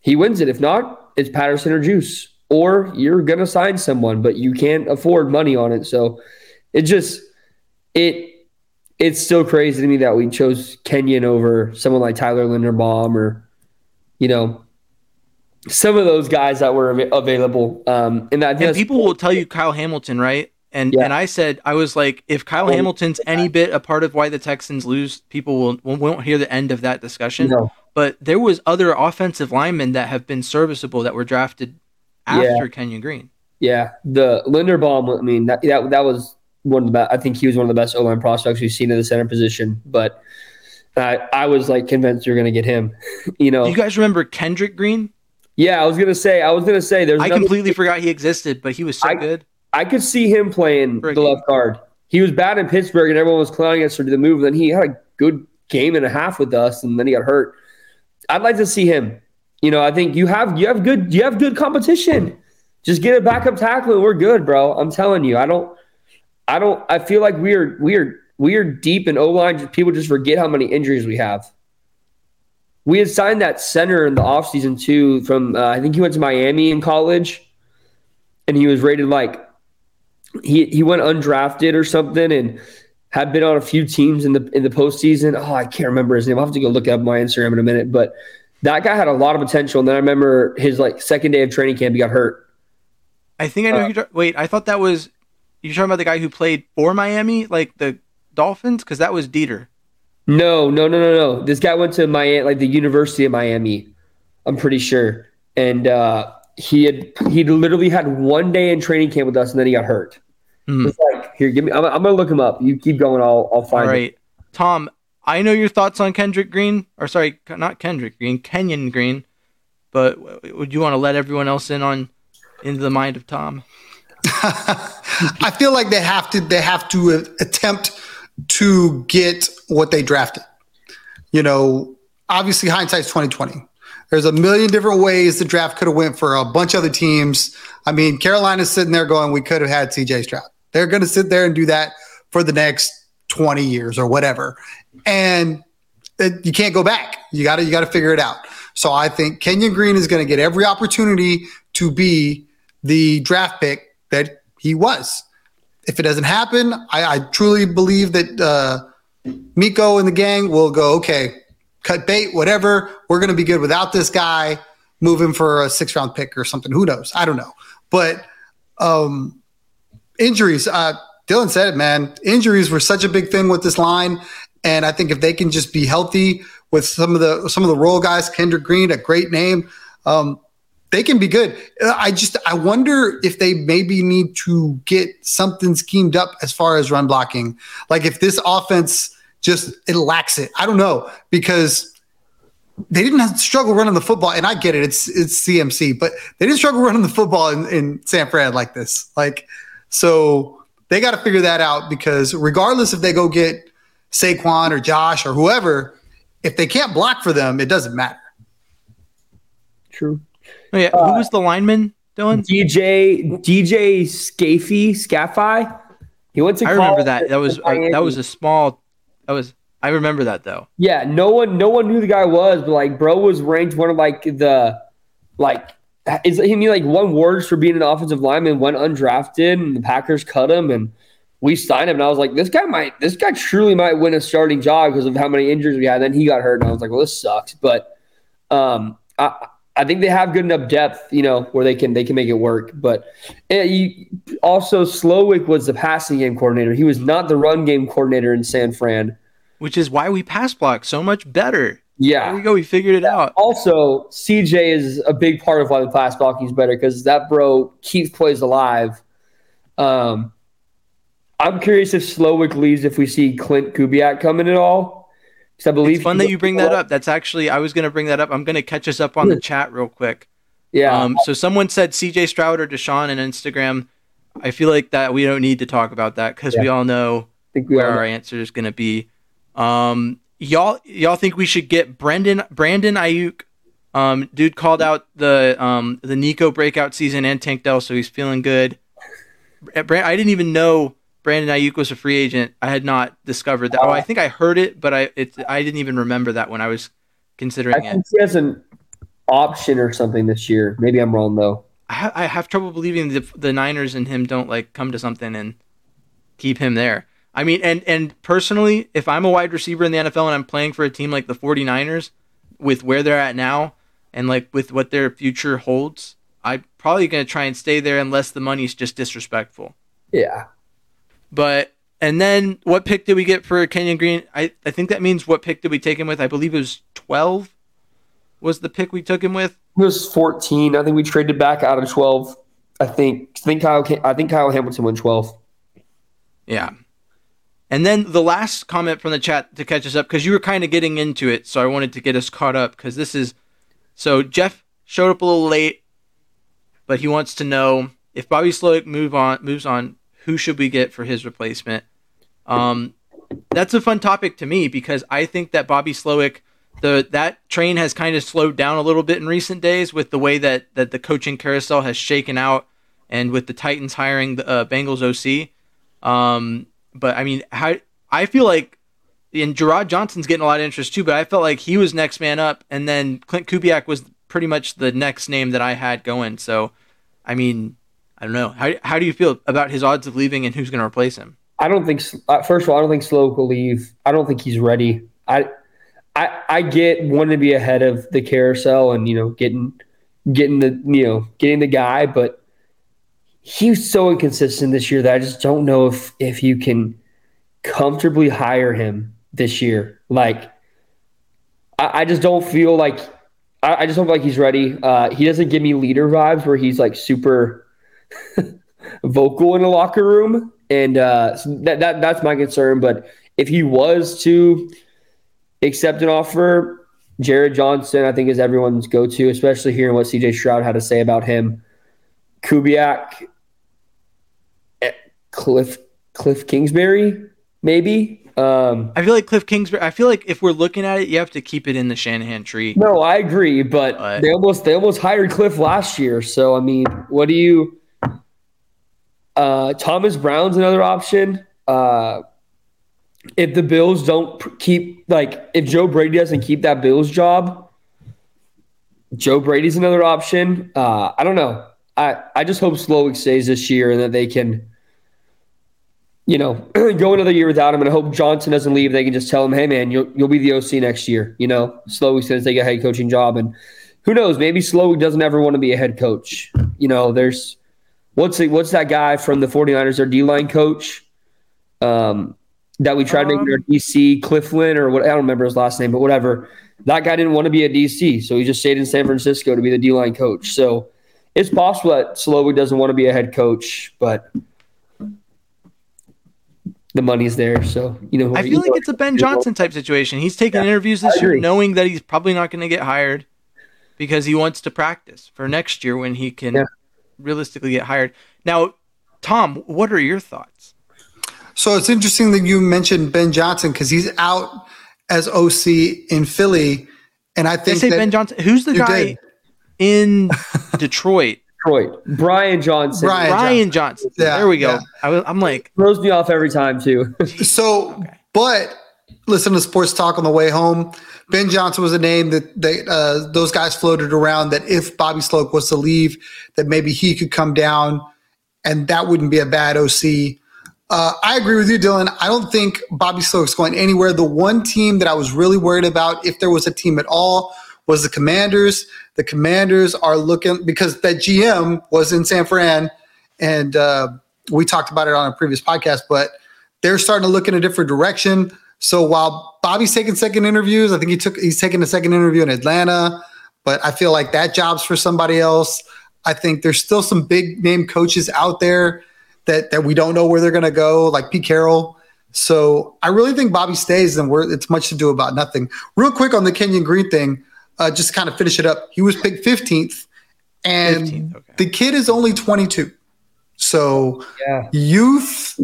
he wins it. If not, it's Patterson or Juice, or you're gonna sign someone, but you can't afford money on it. So it just it it's still crazy to me that we chose Kenyon over someone like Tyler Linderbaum or you know some of those guys that were available. Um, and that and people will tell you Kyle Hamilton, right? And yeah. and I said I was like, if Kyle oh, Hamilton's any bit a part of why the Texans lose, people will won't hear the end of that discussion. No but there was other offensive linemen that have been serviceable that were drafted after yeah. Kenyon Green. Yeah, the Linderbaum. I mean, that that, that was one of the best. I think he was one of the best O line prospects we've seen in the center position. But I I was like convinced you're going to get him. you know, Do you guys remember Kendrick Green? Yeah, I was gonna say. I was gonna say. There's. I completely forgot he existed, but he was so I, good. I could see him playing the left guard. He was bad in Pittsburgh, and everyone was clowning us for the move. Then he had a good game and a half with us, and then he got hurt. I'd like to see him. You know, I think you have you have good you have good competition. Just get a backup tackle and we're good, bro. I'm telling you. I don't I don't I feel like we're we're we're deep in O line. People just forget how many injuries we have. We had signed that center in the offseason too from uh, I think he went to Miami in college and he was rated like he he went undrafted or something and had been on a few teams in the in the postseason. Oh, I can't remember his name. I'll have to go look up my Instagram in a minute. But that guy had a lot of potential. And then I remember his like second day of training camp, he got hurt. I think I know. Uh, you're, wait, I thought that was you're talking about the guy who played for Miami, like the Dolphins, because that was Deiter. No, no, no, no, no. This guy went to Miami, like the University of Miami. I'm pretty sure. And uh, he had he literally had one day in training camp with us, and then he got hurt. Hmm. It's like here, give me. I'm, I'm gonna look him up. You keep going. I'll I'll find it. right, Tom. I know your thoughts on Kendrick Green, or sorry, not Kendrick Green, Kenyon Green. But would you want to let everyone else in on into the mind of Tom? I feel like they have to they have to uh, attempt to get what they drafted. You know, obviously hindsight's twenty twenty. There's a million different ways the draft could have went for a bunch of other teams. I mean, Carolina's sitting there going, "We could have had CJ Stroud." They're going to sit there and do that for the next twenty years or whatever, and it, you can't go back. You got to you got to figure it out. So I think Kenyon Green is going to get every opportunity to be the draft pick that he was. If it doesn't happen, I, I truly believe that uh, Meco and the gang will go, okay, cut bait, whatever. We're going to be good without this guy. Move him for a six round pick or something. Who knows? I don't know. But um, injuries, uh, Dylan said it, man. Injuries were such a big thing with this line. And I think if they can just be healthy with some of the some of the role guys, Kendrick Green, a great name, um, they can be good. I just I wonder if they maybe need to get something schemed up as far as run blocking. Like if this offense just it lacks it. I don't know because they didn't have struggle running the football, and I get it. It's it's CMC, but they didn't struggle running the football in, in San Fran like this. Like so, they got to figure that out because regardless if they go get Saquon or Josh or whoever, if they can't block for them, it doesn't matter. True. Oh, yeah, who was the lineman, Dylan? DJ DJ Scafey Scaffy. He went to. I remember that. That was in uh, that was a small. That was I remember that though. Yeah, no one, no one knew the guy was, but like, bro was ranked one of like the, like, is he knew like one words for being an offensive lineman, went undrafted, and the Packers cut him, and we signed him, and I was like, this guy might, this guy truly might win a starting job because of how many injuries we had. then he got hurt, and I was like, well, this sucks, but, um, I. I think they have good enough depth, you know, where they can they can make it work. But eh, you, also, Slowik was the passing game coordinator. He was not the run game coordinator in San Fran. Which is why we pass block so much better. Yeah, There we go. We figured it out. also CJ is a big part of why the pass blocking is better because that bro keeps plays alive. Um, I'm curious if Slowik leaves if we see Klint Kubiak coming at all. Because I believe It's fun that you bring that up. That's actually I was gonna bring that up. I'm gonna catch us up on the chat real quick. Yeah, Um, so someone said C.J. Stroud or Deshaun on Instagram. I feel like that we don't need to talk about that because we all know we where all our answer is going to be. Um, y'all, y'all think we should get Brendan Brandon Aiyuk? Um, dude called out the um the Nico breakout season and Tank Dell, so he's feeling good. I didn't even know Brandon Aiyuk was a free agent. I had not discovered that. Oh, I think I heard it, but I it I didn't even remember that when I was I considering it. think he has an option or something this year. Maybe I'm wrong though. I, ha- I have trouble believing the the Niners and him don't like come to something and keep him there. I mean, and and personally, if I'm a wide receiver in the NFL and I'm playing for a team like the 49ers with where they're at now and like with what their future holds, I'm probably going to try and stay there unless the money's just disrespectful. Yeah, But and then what pick did we get for Kenyon Green? I, I think that means what pick did we take him with? I believe it was 12 was the pick we took him with. he was 14. I think we traded back out of 12. I think. I think Kyle. I think Kyle Hamilton went 12. Yeah. And then the last comment from the chat to catch us up, because you were kind of getting into it, so I wanted to get us caught up, because this is. So Jeff showed up a little late, but he wants to know if Bobby Slowik move on moves on, who should we get for his replacement? Um, that's a fun topic to me because I think that Bobby Slowik, the that train has kind of slowed down a little bit in recent days with the way that that the coaching carousel has shaken out, and with the Titans hiring the uh, Bengals OC. Um, but I mean, how I feel like, and Jerrod Johnson's getting a lot of interest too. But I felt like he was next man up, and then Klint Kubiak was pretty much the next name that I had going. So, I mean, I don't know. How how do you feel about his odds of leaving and who's going to replace him? I don't think. Uh, first of all, I don't think Slowik will leave. I don't think he's ready. I, I, I get wanting to be ahead of the carousel and you know getting, getting the you know getting the guy, but he's so inconsistent this year that I just don't know if if you can comfortably hire him this year. Like, I, I just don't feel like I, I just feel like he's ready. Uh, he doesn't give me leader vibes where he's like super vocal in the locker room, and uh, so that, that that's my concern. But if he was to accept an offer, Jerrod Johnson, I think, is everyone's go to, especially hearing what CJ Stroud had to say about him. Kubiak, Cliff Cliff Kingsbury, maybe. Um, I feel like Cliff Kingsbury. I feel like if we're looking at it, you have to keep it in the Shanahan tree. no, I agree, but But- they almost they almost hired Cliff last year. So I mean, what do you? Uh, Thomas Brown's another option. Uh, if the Bills don't keep like if Joe Brady doesn't keep that Bills job, Joe Brady's another option. Uh, I don't know. I I just hope Slowik stays this year and that they can. You know, go another year without him, and I hope Johnson doesn't leave. They can just tell him, "Hey, man, you'll you'll be the OC next year." You know, Slowik's going to take a head coaching job, and who knows? Maybe Slowik doesn't ever want to be a head coach. You know, there's what's the, what's that guy from the 49ers, their D line coach, um, that we tried to make their DC Cliflin or what? I don't remember his last name, but whatever. That guy didn't want to be a DC, so he just stayed in San Francisco to be the D line coach. So it's possible that Slowik doesn't want to be a head coach, but the money's there. So you know, I feel like it's a Ben Johnson type situation. He's taking interviews this year knowing that he's probably not going to get hired because he wants to practice for next year when he can Yeah. realistically get hired. Now, Tom, what are your thoughts? So it's interesting that you mentioned Ben Johnson because he's out as OC in Philly, and I Did I think say that Ben Johnson? Who's the guy did. In Detroit? Detroit. Brian Johnson Brian- Ryan Johnson. Yeah, there we go. yeah. I was, I'm like, throws me off every time too. So, but listen to sports talk on the way home. Ben Johnson was a name that they uh, those guys floated around that if Bobby Slowik was to leave, that maybe he could come down, and that wouldn't be a bad OC. Uh, I agree with you, Dylan. I don't think Bobby Slowik's going anywhere. The one team that I was really worried about, if there was a team at all, was the Commanders. The Commanders are looking because that GM was in San Fran, and uh, we talked about it on a previous podcast, but they're starting to look in a different direction. So while Bobby's taking second interviews, I think he took he's taking a second interview in Atlanta, but I feel like that job's for somebody else. I think there's still some big name coaches out there that that we don't know where they're going to go, like Pete Carroll. So I really think Bobby stays, and it's much to do about nothing. Real quick on the Kenyon Green thing, uh, just to kind of finish it up. He was picked 15th, and 15th, okay. the kid is only 22. So yeah. youth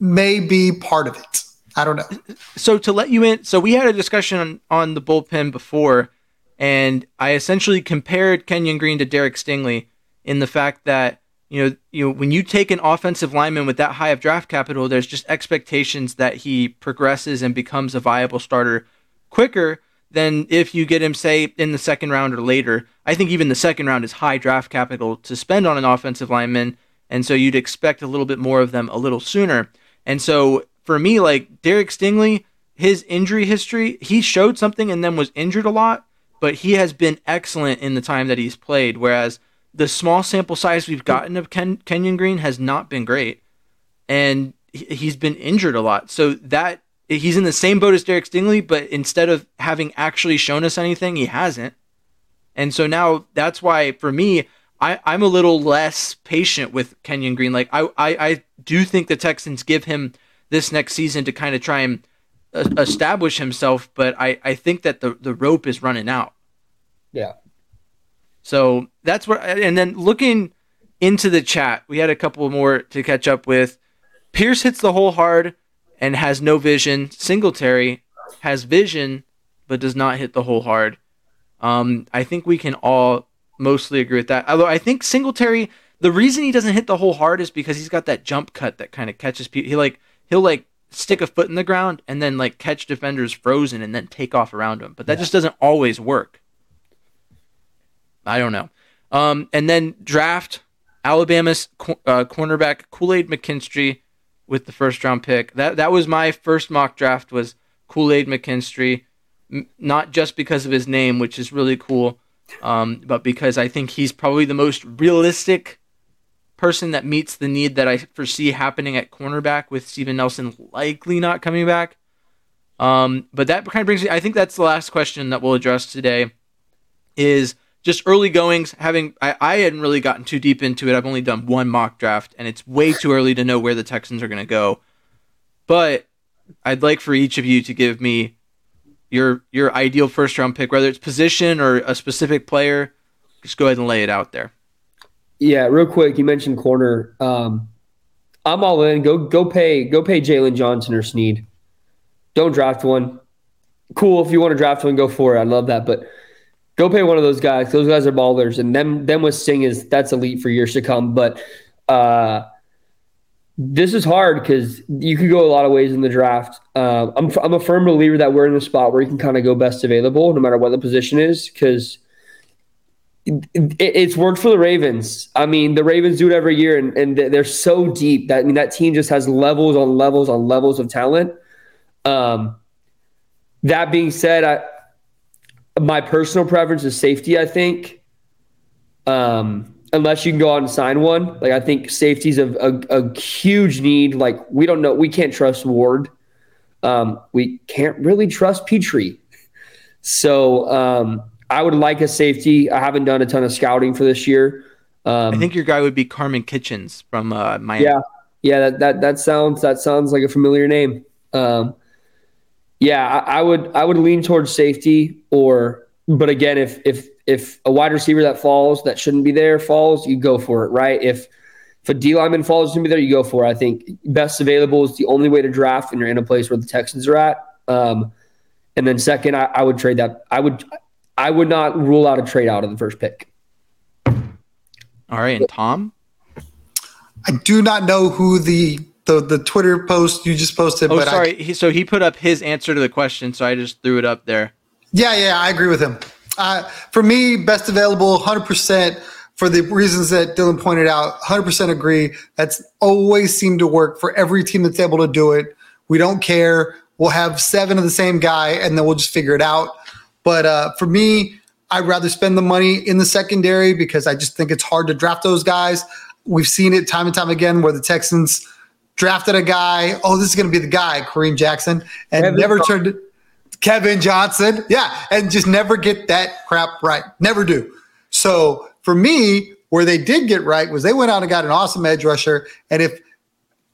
may be part of it. I don't know. so to let you in, so we had a discussion on, on the bullpen before, and I essentially compared Kenyon Green to Derek Stingley in the fact that you know you know when you take an offensive lineman with that high of draft capital, there's just expectations that he progresses and becomes a viable starter quicker than if you get him say in the second round or later. I think even the second round is high draft capital to spend on an offensive lineman, and so you'd expect a little bit more of them a little sooner. And so for me, like Derek Stingley, his injury history, he showed something and then was injured a lot, but he has been excellent in the time that he's played. Whereas the small sample size we've gotten of Ken- Kenyon Green has not been great, and he- he's been injured a lot. So that he's in the same boat as Derek Stingley, but instead of having actually shown us anything, he hasn't. And so now that's why for me, I, I'm a little less patient with Kenyon Green. Like I, I, I do think the Texans give him this next season to kind of try and uh, establish himself, but I, I think that the, the rope is running out. Yeah. So that's what, and then looking into the chat, we had a couple more to catch up with. Pierce hits the hole hard and has no vision. Singletary has vision but does not hit the hole hard. Um, I think we can all mostly agree with that. Although I think Singletary, the reason he doesn't hit the hole hard is because he's got that jump cut that kind of catches people. He like he'll like stick a foot in the ground and then like catch defenders frozen and then take off around them. But that just doesn't always work. I don't know. Um, and then draft Alabama's co- uh, cornerback Kool Aid McKinstry with the first round pick. That that was my first mock draft was Kool Aid McKinstry, M- not just because of his name, which is really cool, um, but because I think he's probably the most realistic person that meets the need that I foresee happening at cornerback with Steven Nelson likely not coming back. Um, but that kind of brings me. I think that's the last question that we'll address today. is just early goings. Having I, I hadn't really gotten too deep into it. I've only done one mock draft, and it's way too early to know where the Texans are going to go. But I'd like for each of you to give me your your ideal first round pick, whether it's position or a specific player. Just go ahead and lay it out there. Yeah, real quick, you mentioned corner. Um, I'm all in. Go go pay go pay Jaylon Johnson or Sneed. Don't draft one. Cool if you want to draft one, go for it. I love that, but go pay one of those guys. Those guys are ballers, and them them with Sing is that's elite for years to come. But uh, this is hard because you could go a lot of ways in the draft. Uh, I'm I'm a firm believer that we're in a spot where you can kind of go best available, no matter what the position is, because it's worked for the Ravens. I mean, the Ravens do it every year, and, and they're so deep that I mean that team just has levels on levels on levels of talent. Um, that being said, I, my personal preference is safety. I think, um, unless you can go out and sign one, like I think safety is a, a, a, huge need. Like we don't know, we can't trust Ward. Um, we can't really trust Petrie. So um, I would like a safety. I haven't done a ton of scouting for this year. Um, I think your guy would be Kamren Kinchens from uh, Miami. Yeah, yeah. That, that that sounds that sounds like a familiar name. Um, yeah, I, I, would I would lean towards safety or but again if if if a wide receiver that falls that shouldn't be there falls, you go for it, right? If if a D lineman falls to be there, you go for it. I think best available is the only way to draft and you're in a place where the Texans are at. Um, and then second, I, I would trade that. I would I would not rule out a trade out of the first pick. All right, and Tom? I do not know who the the the Twitter post you just posted. Oh, sorry. I, he, so he put up his answer to the question, so I just threw it up there. Yeah, yeah, I agree with him. Uh, for me, best available, hundred percent. For the reasons that Dylan pointed out, hundred percent agree. That's always seemed to work for every team that's able to do it. We don't care. We'll have seven of the same guy, and then we'll just figure it out. But uh, for me, I'd rather spend the money in the secondary because I just think it's hard to draft those guys. We've seen it time and time again where the Texans drafted a guy. Oh, this is going to be the guy, Kareem Jackson, and Kevin never Johnson. turned Kevin Johnson. Yeah, and just never get that crap right. Never do. So for me, where they did get right was they went out and got an awesome edge rusher. And if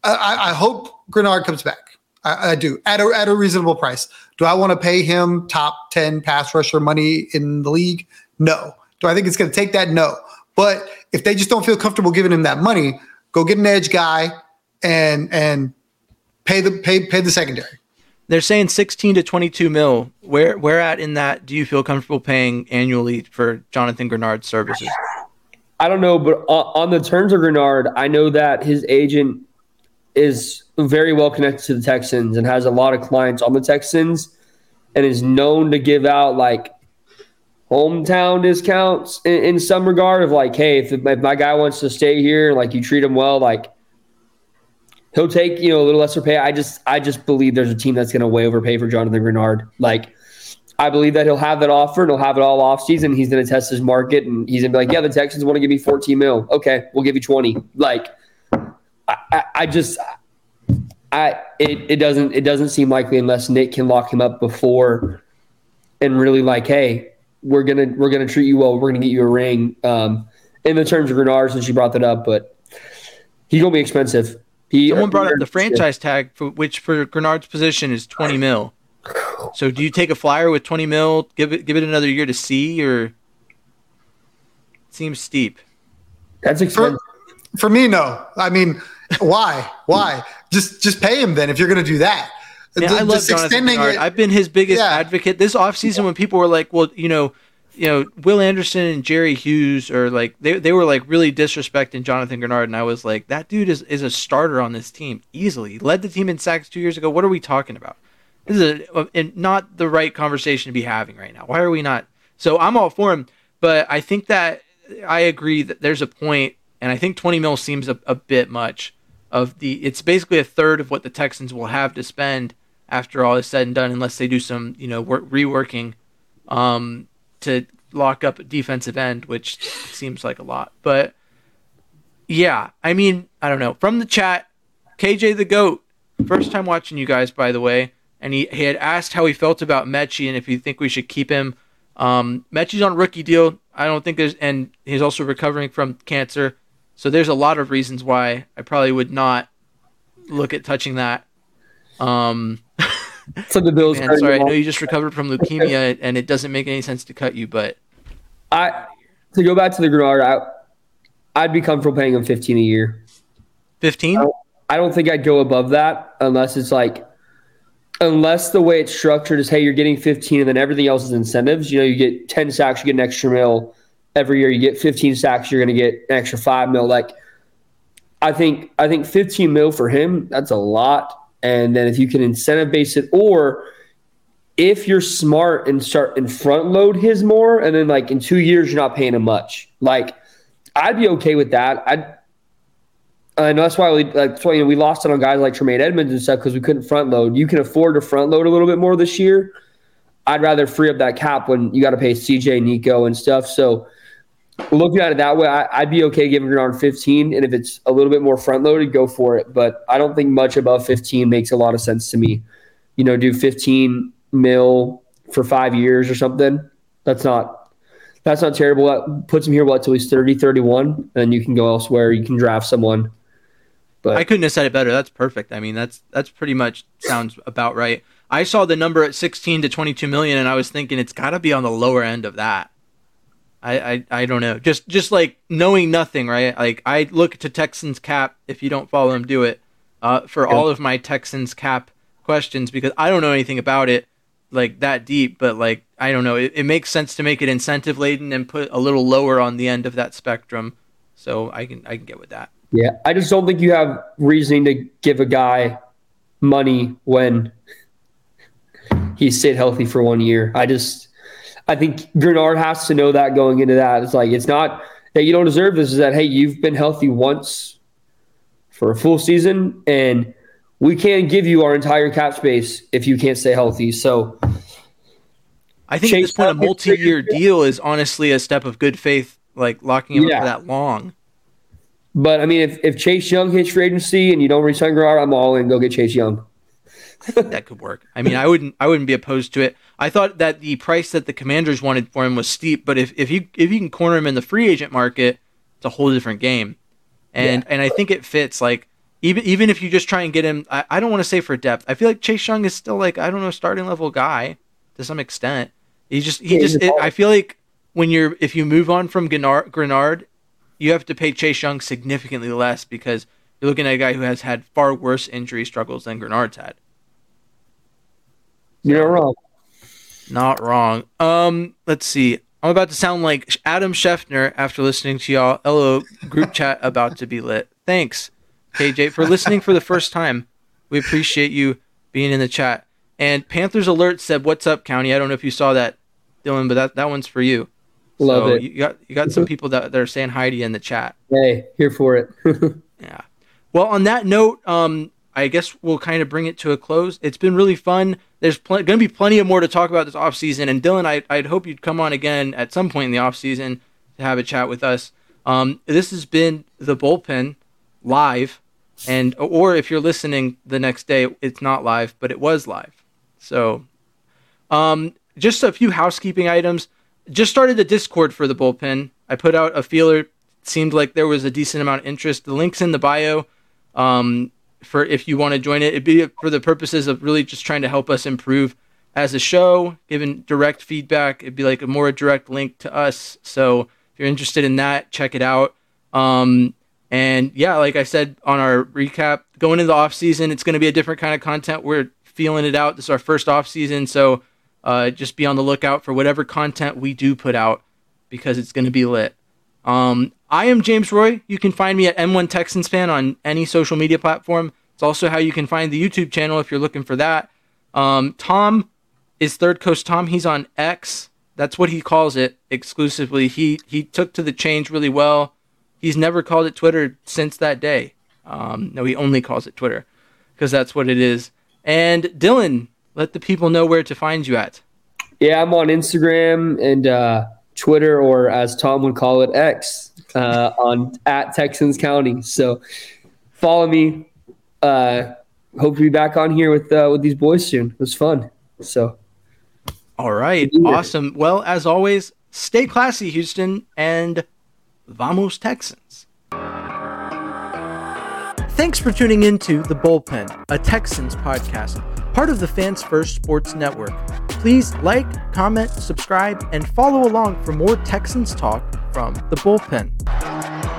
I, I hope Greenard comes back. I, I, do at a, at a reasonable price. Do I want to pay him top 10 pass rusher money in the league? No. Do I think it's going to take that? No. But if they just don't feel comfortable giving him that money, go get an edge guy and and pay the pay pay the secondary. They're saying 16 to 22 mil. Where where at in that do you feel comfortable paying annually for Jonathan Greenard's services? I don't know, but on, the terms of Greenard, I know that his agent is very well connected to the Texans and has a lot of clients on the Texans and is known to give out like hometown discounts in, in some regard of like, hey, if, if, my guy wants to stay here, like you treat him well, like he'll take you know a little lesser pay. I just I just believe there's a team that's going to way overpay for Jonathan Greenard. Like I believe that he'll have that offer and he'll have it all off season. He's going to test his market and he's going to be like, yeah, the Texans want to give me 14 mil. Okay, we'll give you 20. Like I, I, I just I it, it doesn't it doesn't seem likely unless Nick can lock him up before and really like, hey, we're gonna we're gonna treat you well. We're gonna get you a ring. Um, in the terms of Greenard, since you brought that up, but he's gonna be expensive. He, Someone brought up the franchise tag, for, which for Greenard's position is twenty mil. So do you take a flyer with twenty mil? Give it give it another year to see, or it seems steep. That's expensive. For, for me, no. I mean, why? why? Just just pay him then if you're going to do that. Yeah, I love Jonathan Greenard. I've been his biggest yeah. advocate this offseason when people were like, well, you know, you know, Will Anderson and Jerry Hughes are like they they were like really disrespecting Jonathan Greenard, and I was like, that dude is, is a starter on this team easily. Led the team in sacks two years ago. What are we talking about? This is a, a, not the right conversation to be having right now. Why are we not? So I'm all for him, but I think that I agree that there's a point, and I think 20 mil seems a, a bit much. Of the, it's basically a third of what the Texans will have to spend after all is said and done, unless they do some, you know, work, reworking. Um, to lock up defensive end, which seems like a lot. But yeah, I mean, I don't know. From the chat, KJ the Goat, first time watching you guys, by the way, and he, he had asked how he felt about Metchie and if you think we should keep him Um, Metchie's on rookie deal. I don't think there's, and he's also recovering from cancer. So there's a lot of reasons why I probably would not look at touching that. Um, So the Bills. man, sorry, I know you just recovered from leukemia, and it doesn't make any sense to cut you, but I to go back to the Greenard, I, I'd be comfortable paying him 15 a year. 15. I don't think I'd go above that unless it's like, unless the way it's structured is, hey, you're getting 15 and then everything else is incentives. You know, you get 10 sacks, you get an extra mil every year. You get 15 sacks, you're going to get an extra five mil. Like, I think I think 15 mil for him, that's a lot. And then if you can incentive base it, or if you're smart and start and front load his more, and then like in two years you're not paying him much. Like, I'd be okay with that. I'd and that's why we like that's why you know, we lost it on guys like Tremaine Edmunds and stuff because we couldn't front load. You can afford to front load a little bit more this year. I'd rather free up that cap when you got to pay CJ, Nico, and stuff. So looking at it that way, I, would be okay giving around 15. And if it's a little bit more front loaded, go for it. But I don't think much above 15 makes a lot of sense to me. You know, do 15 mil for five years or something. That's not that's not terrible. That puts him here what till he's 30, 31, and you can go elsewhere. You can draft someone but I couldn't have said it better. That's perfect. I mean, that's that's pretty much sounds about right. I saw the number at 16 to 22 million, and I was thinking it's got to be on the lower end of that. I, I I don't know. Just just like knowing nothing, right? Like I look to Texans cap. If you don't follow him, do it. Uh, for all of my Texans cap questions because I don't know anything about it like that deep, but like I don't know. It, it makes sense to make it incentive laden and put a little lower on the end of that spectrum. So I can I can get with that. Yeah, I just don't think you have reasoning to give a guy money when he stayed healthy for one year. I just, I think Greenard has to know that going into that. It's like it's not that you don't deserve this. Is that hey, you've been healthy once for a full season, and we can't give you our entire cap space if you can't stay healthy. So. I think at this point, a multi-year deal is honestly a step of good faith, like locking him yeah. up for that long. But I mean, if, if Chase Young hits free agency and you don't resign Greenard, I'm all in. Go get Chase Young. That could work. I mean, I wouldn't I wouldn't be opposed to it. I thought that the price that the Commanders wanted for him was steep, but if, if you if you can corner him in the free agent market, it's a whole different game. And yeah. and I think it fits. Like even even if you just try and get him, I, I don't want to say for depth. I feel like Chase Young is still like I don't know starting level guy to some extent. He just he yeah, just it, I feel like when you're if you move on from Greenard, Greenard you have to pay Chase Young significantly less because you're looking at a guy who has had far worse injury struggles than Greenard's had. You're wrong. Not wrong. Um, let's see. I'm about to sound like Adam Schefter after listening to y'all. Hello, group chat about to be lit. Thanks, KJ, for listening for the first time. We appreciate you being in the chat. And Panthers Alert said, "What's up, County?" I don't know if you saw that, Dylan, but that that one's for you. Love so it. You got you got some people that, that are saying hi to you in the chat. Hey, here for it. yeah. Well, on that note, um, I guess we'll kind of bring it to a close. It's been really fun. There's pl- going to be plenty of more to talk about this off season. And Dylan, I, I'd hope you'd come on again at some point in the off season to have a chat with us. Um, this has been the bullpen live, and or if you're listening the next day, it's not live, but it was live. So, um, just a few housekeeping items just started the Discord for the bullpen. I put out a feeler. Seemed like there was a decent amount of interest. The link's in the bio. Um, for if you want to join it, it'd be for the purposes of really just trying to help us improve as a show, giving direct feedback. It'd be like a more direct link to us. So if you're interested in that, check it out. Um, and yeah, like I said on our recap, going into the off season, it's going to be a different kind of content. We're feeling it out. This is our first off season, so uh, just be on the lookout for whatever content we do put out because it's going to be lit. Um, I am James Roy. You can find me at M1 Texans fan on any social media platform. It's also how you can find the YouTube channel if you're looking for that. Um, Tom is Third Coast Tom. He's on X. That's what he calls it exclusively. He he took to the change really well. He's never called it Twitter since that day. Um, no, he only calls it Twitter because that's what it is. And Dylan, let the people know where to find you at. Yeah, I'm on Instagram and uh, Twitter, or as Tom would call it, X, uh, on at Texans County. So follow me. Uh, hope to be back on here with uh, with these boys soon. It was fun. So All right, awesome. Well, as always, stay classy, Houston, and vamos Texans. Thanks for tuning in to The Bullpen, a Texans podcast, part of the Fans First Sports Network. Please like, comment, subscribe, and follow along for more Texans talk from The Bullpen.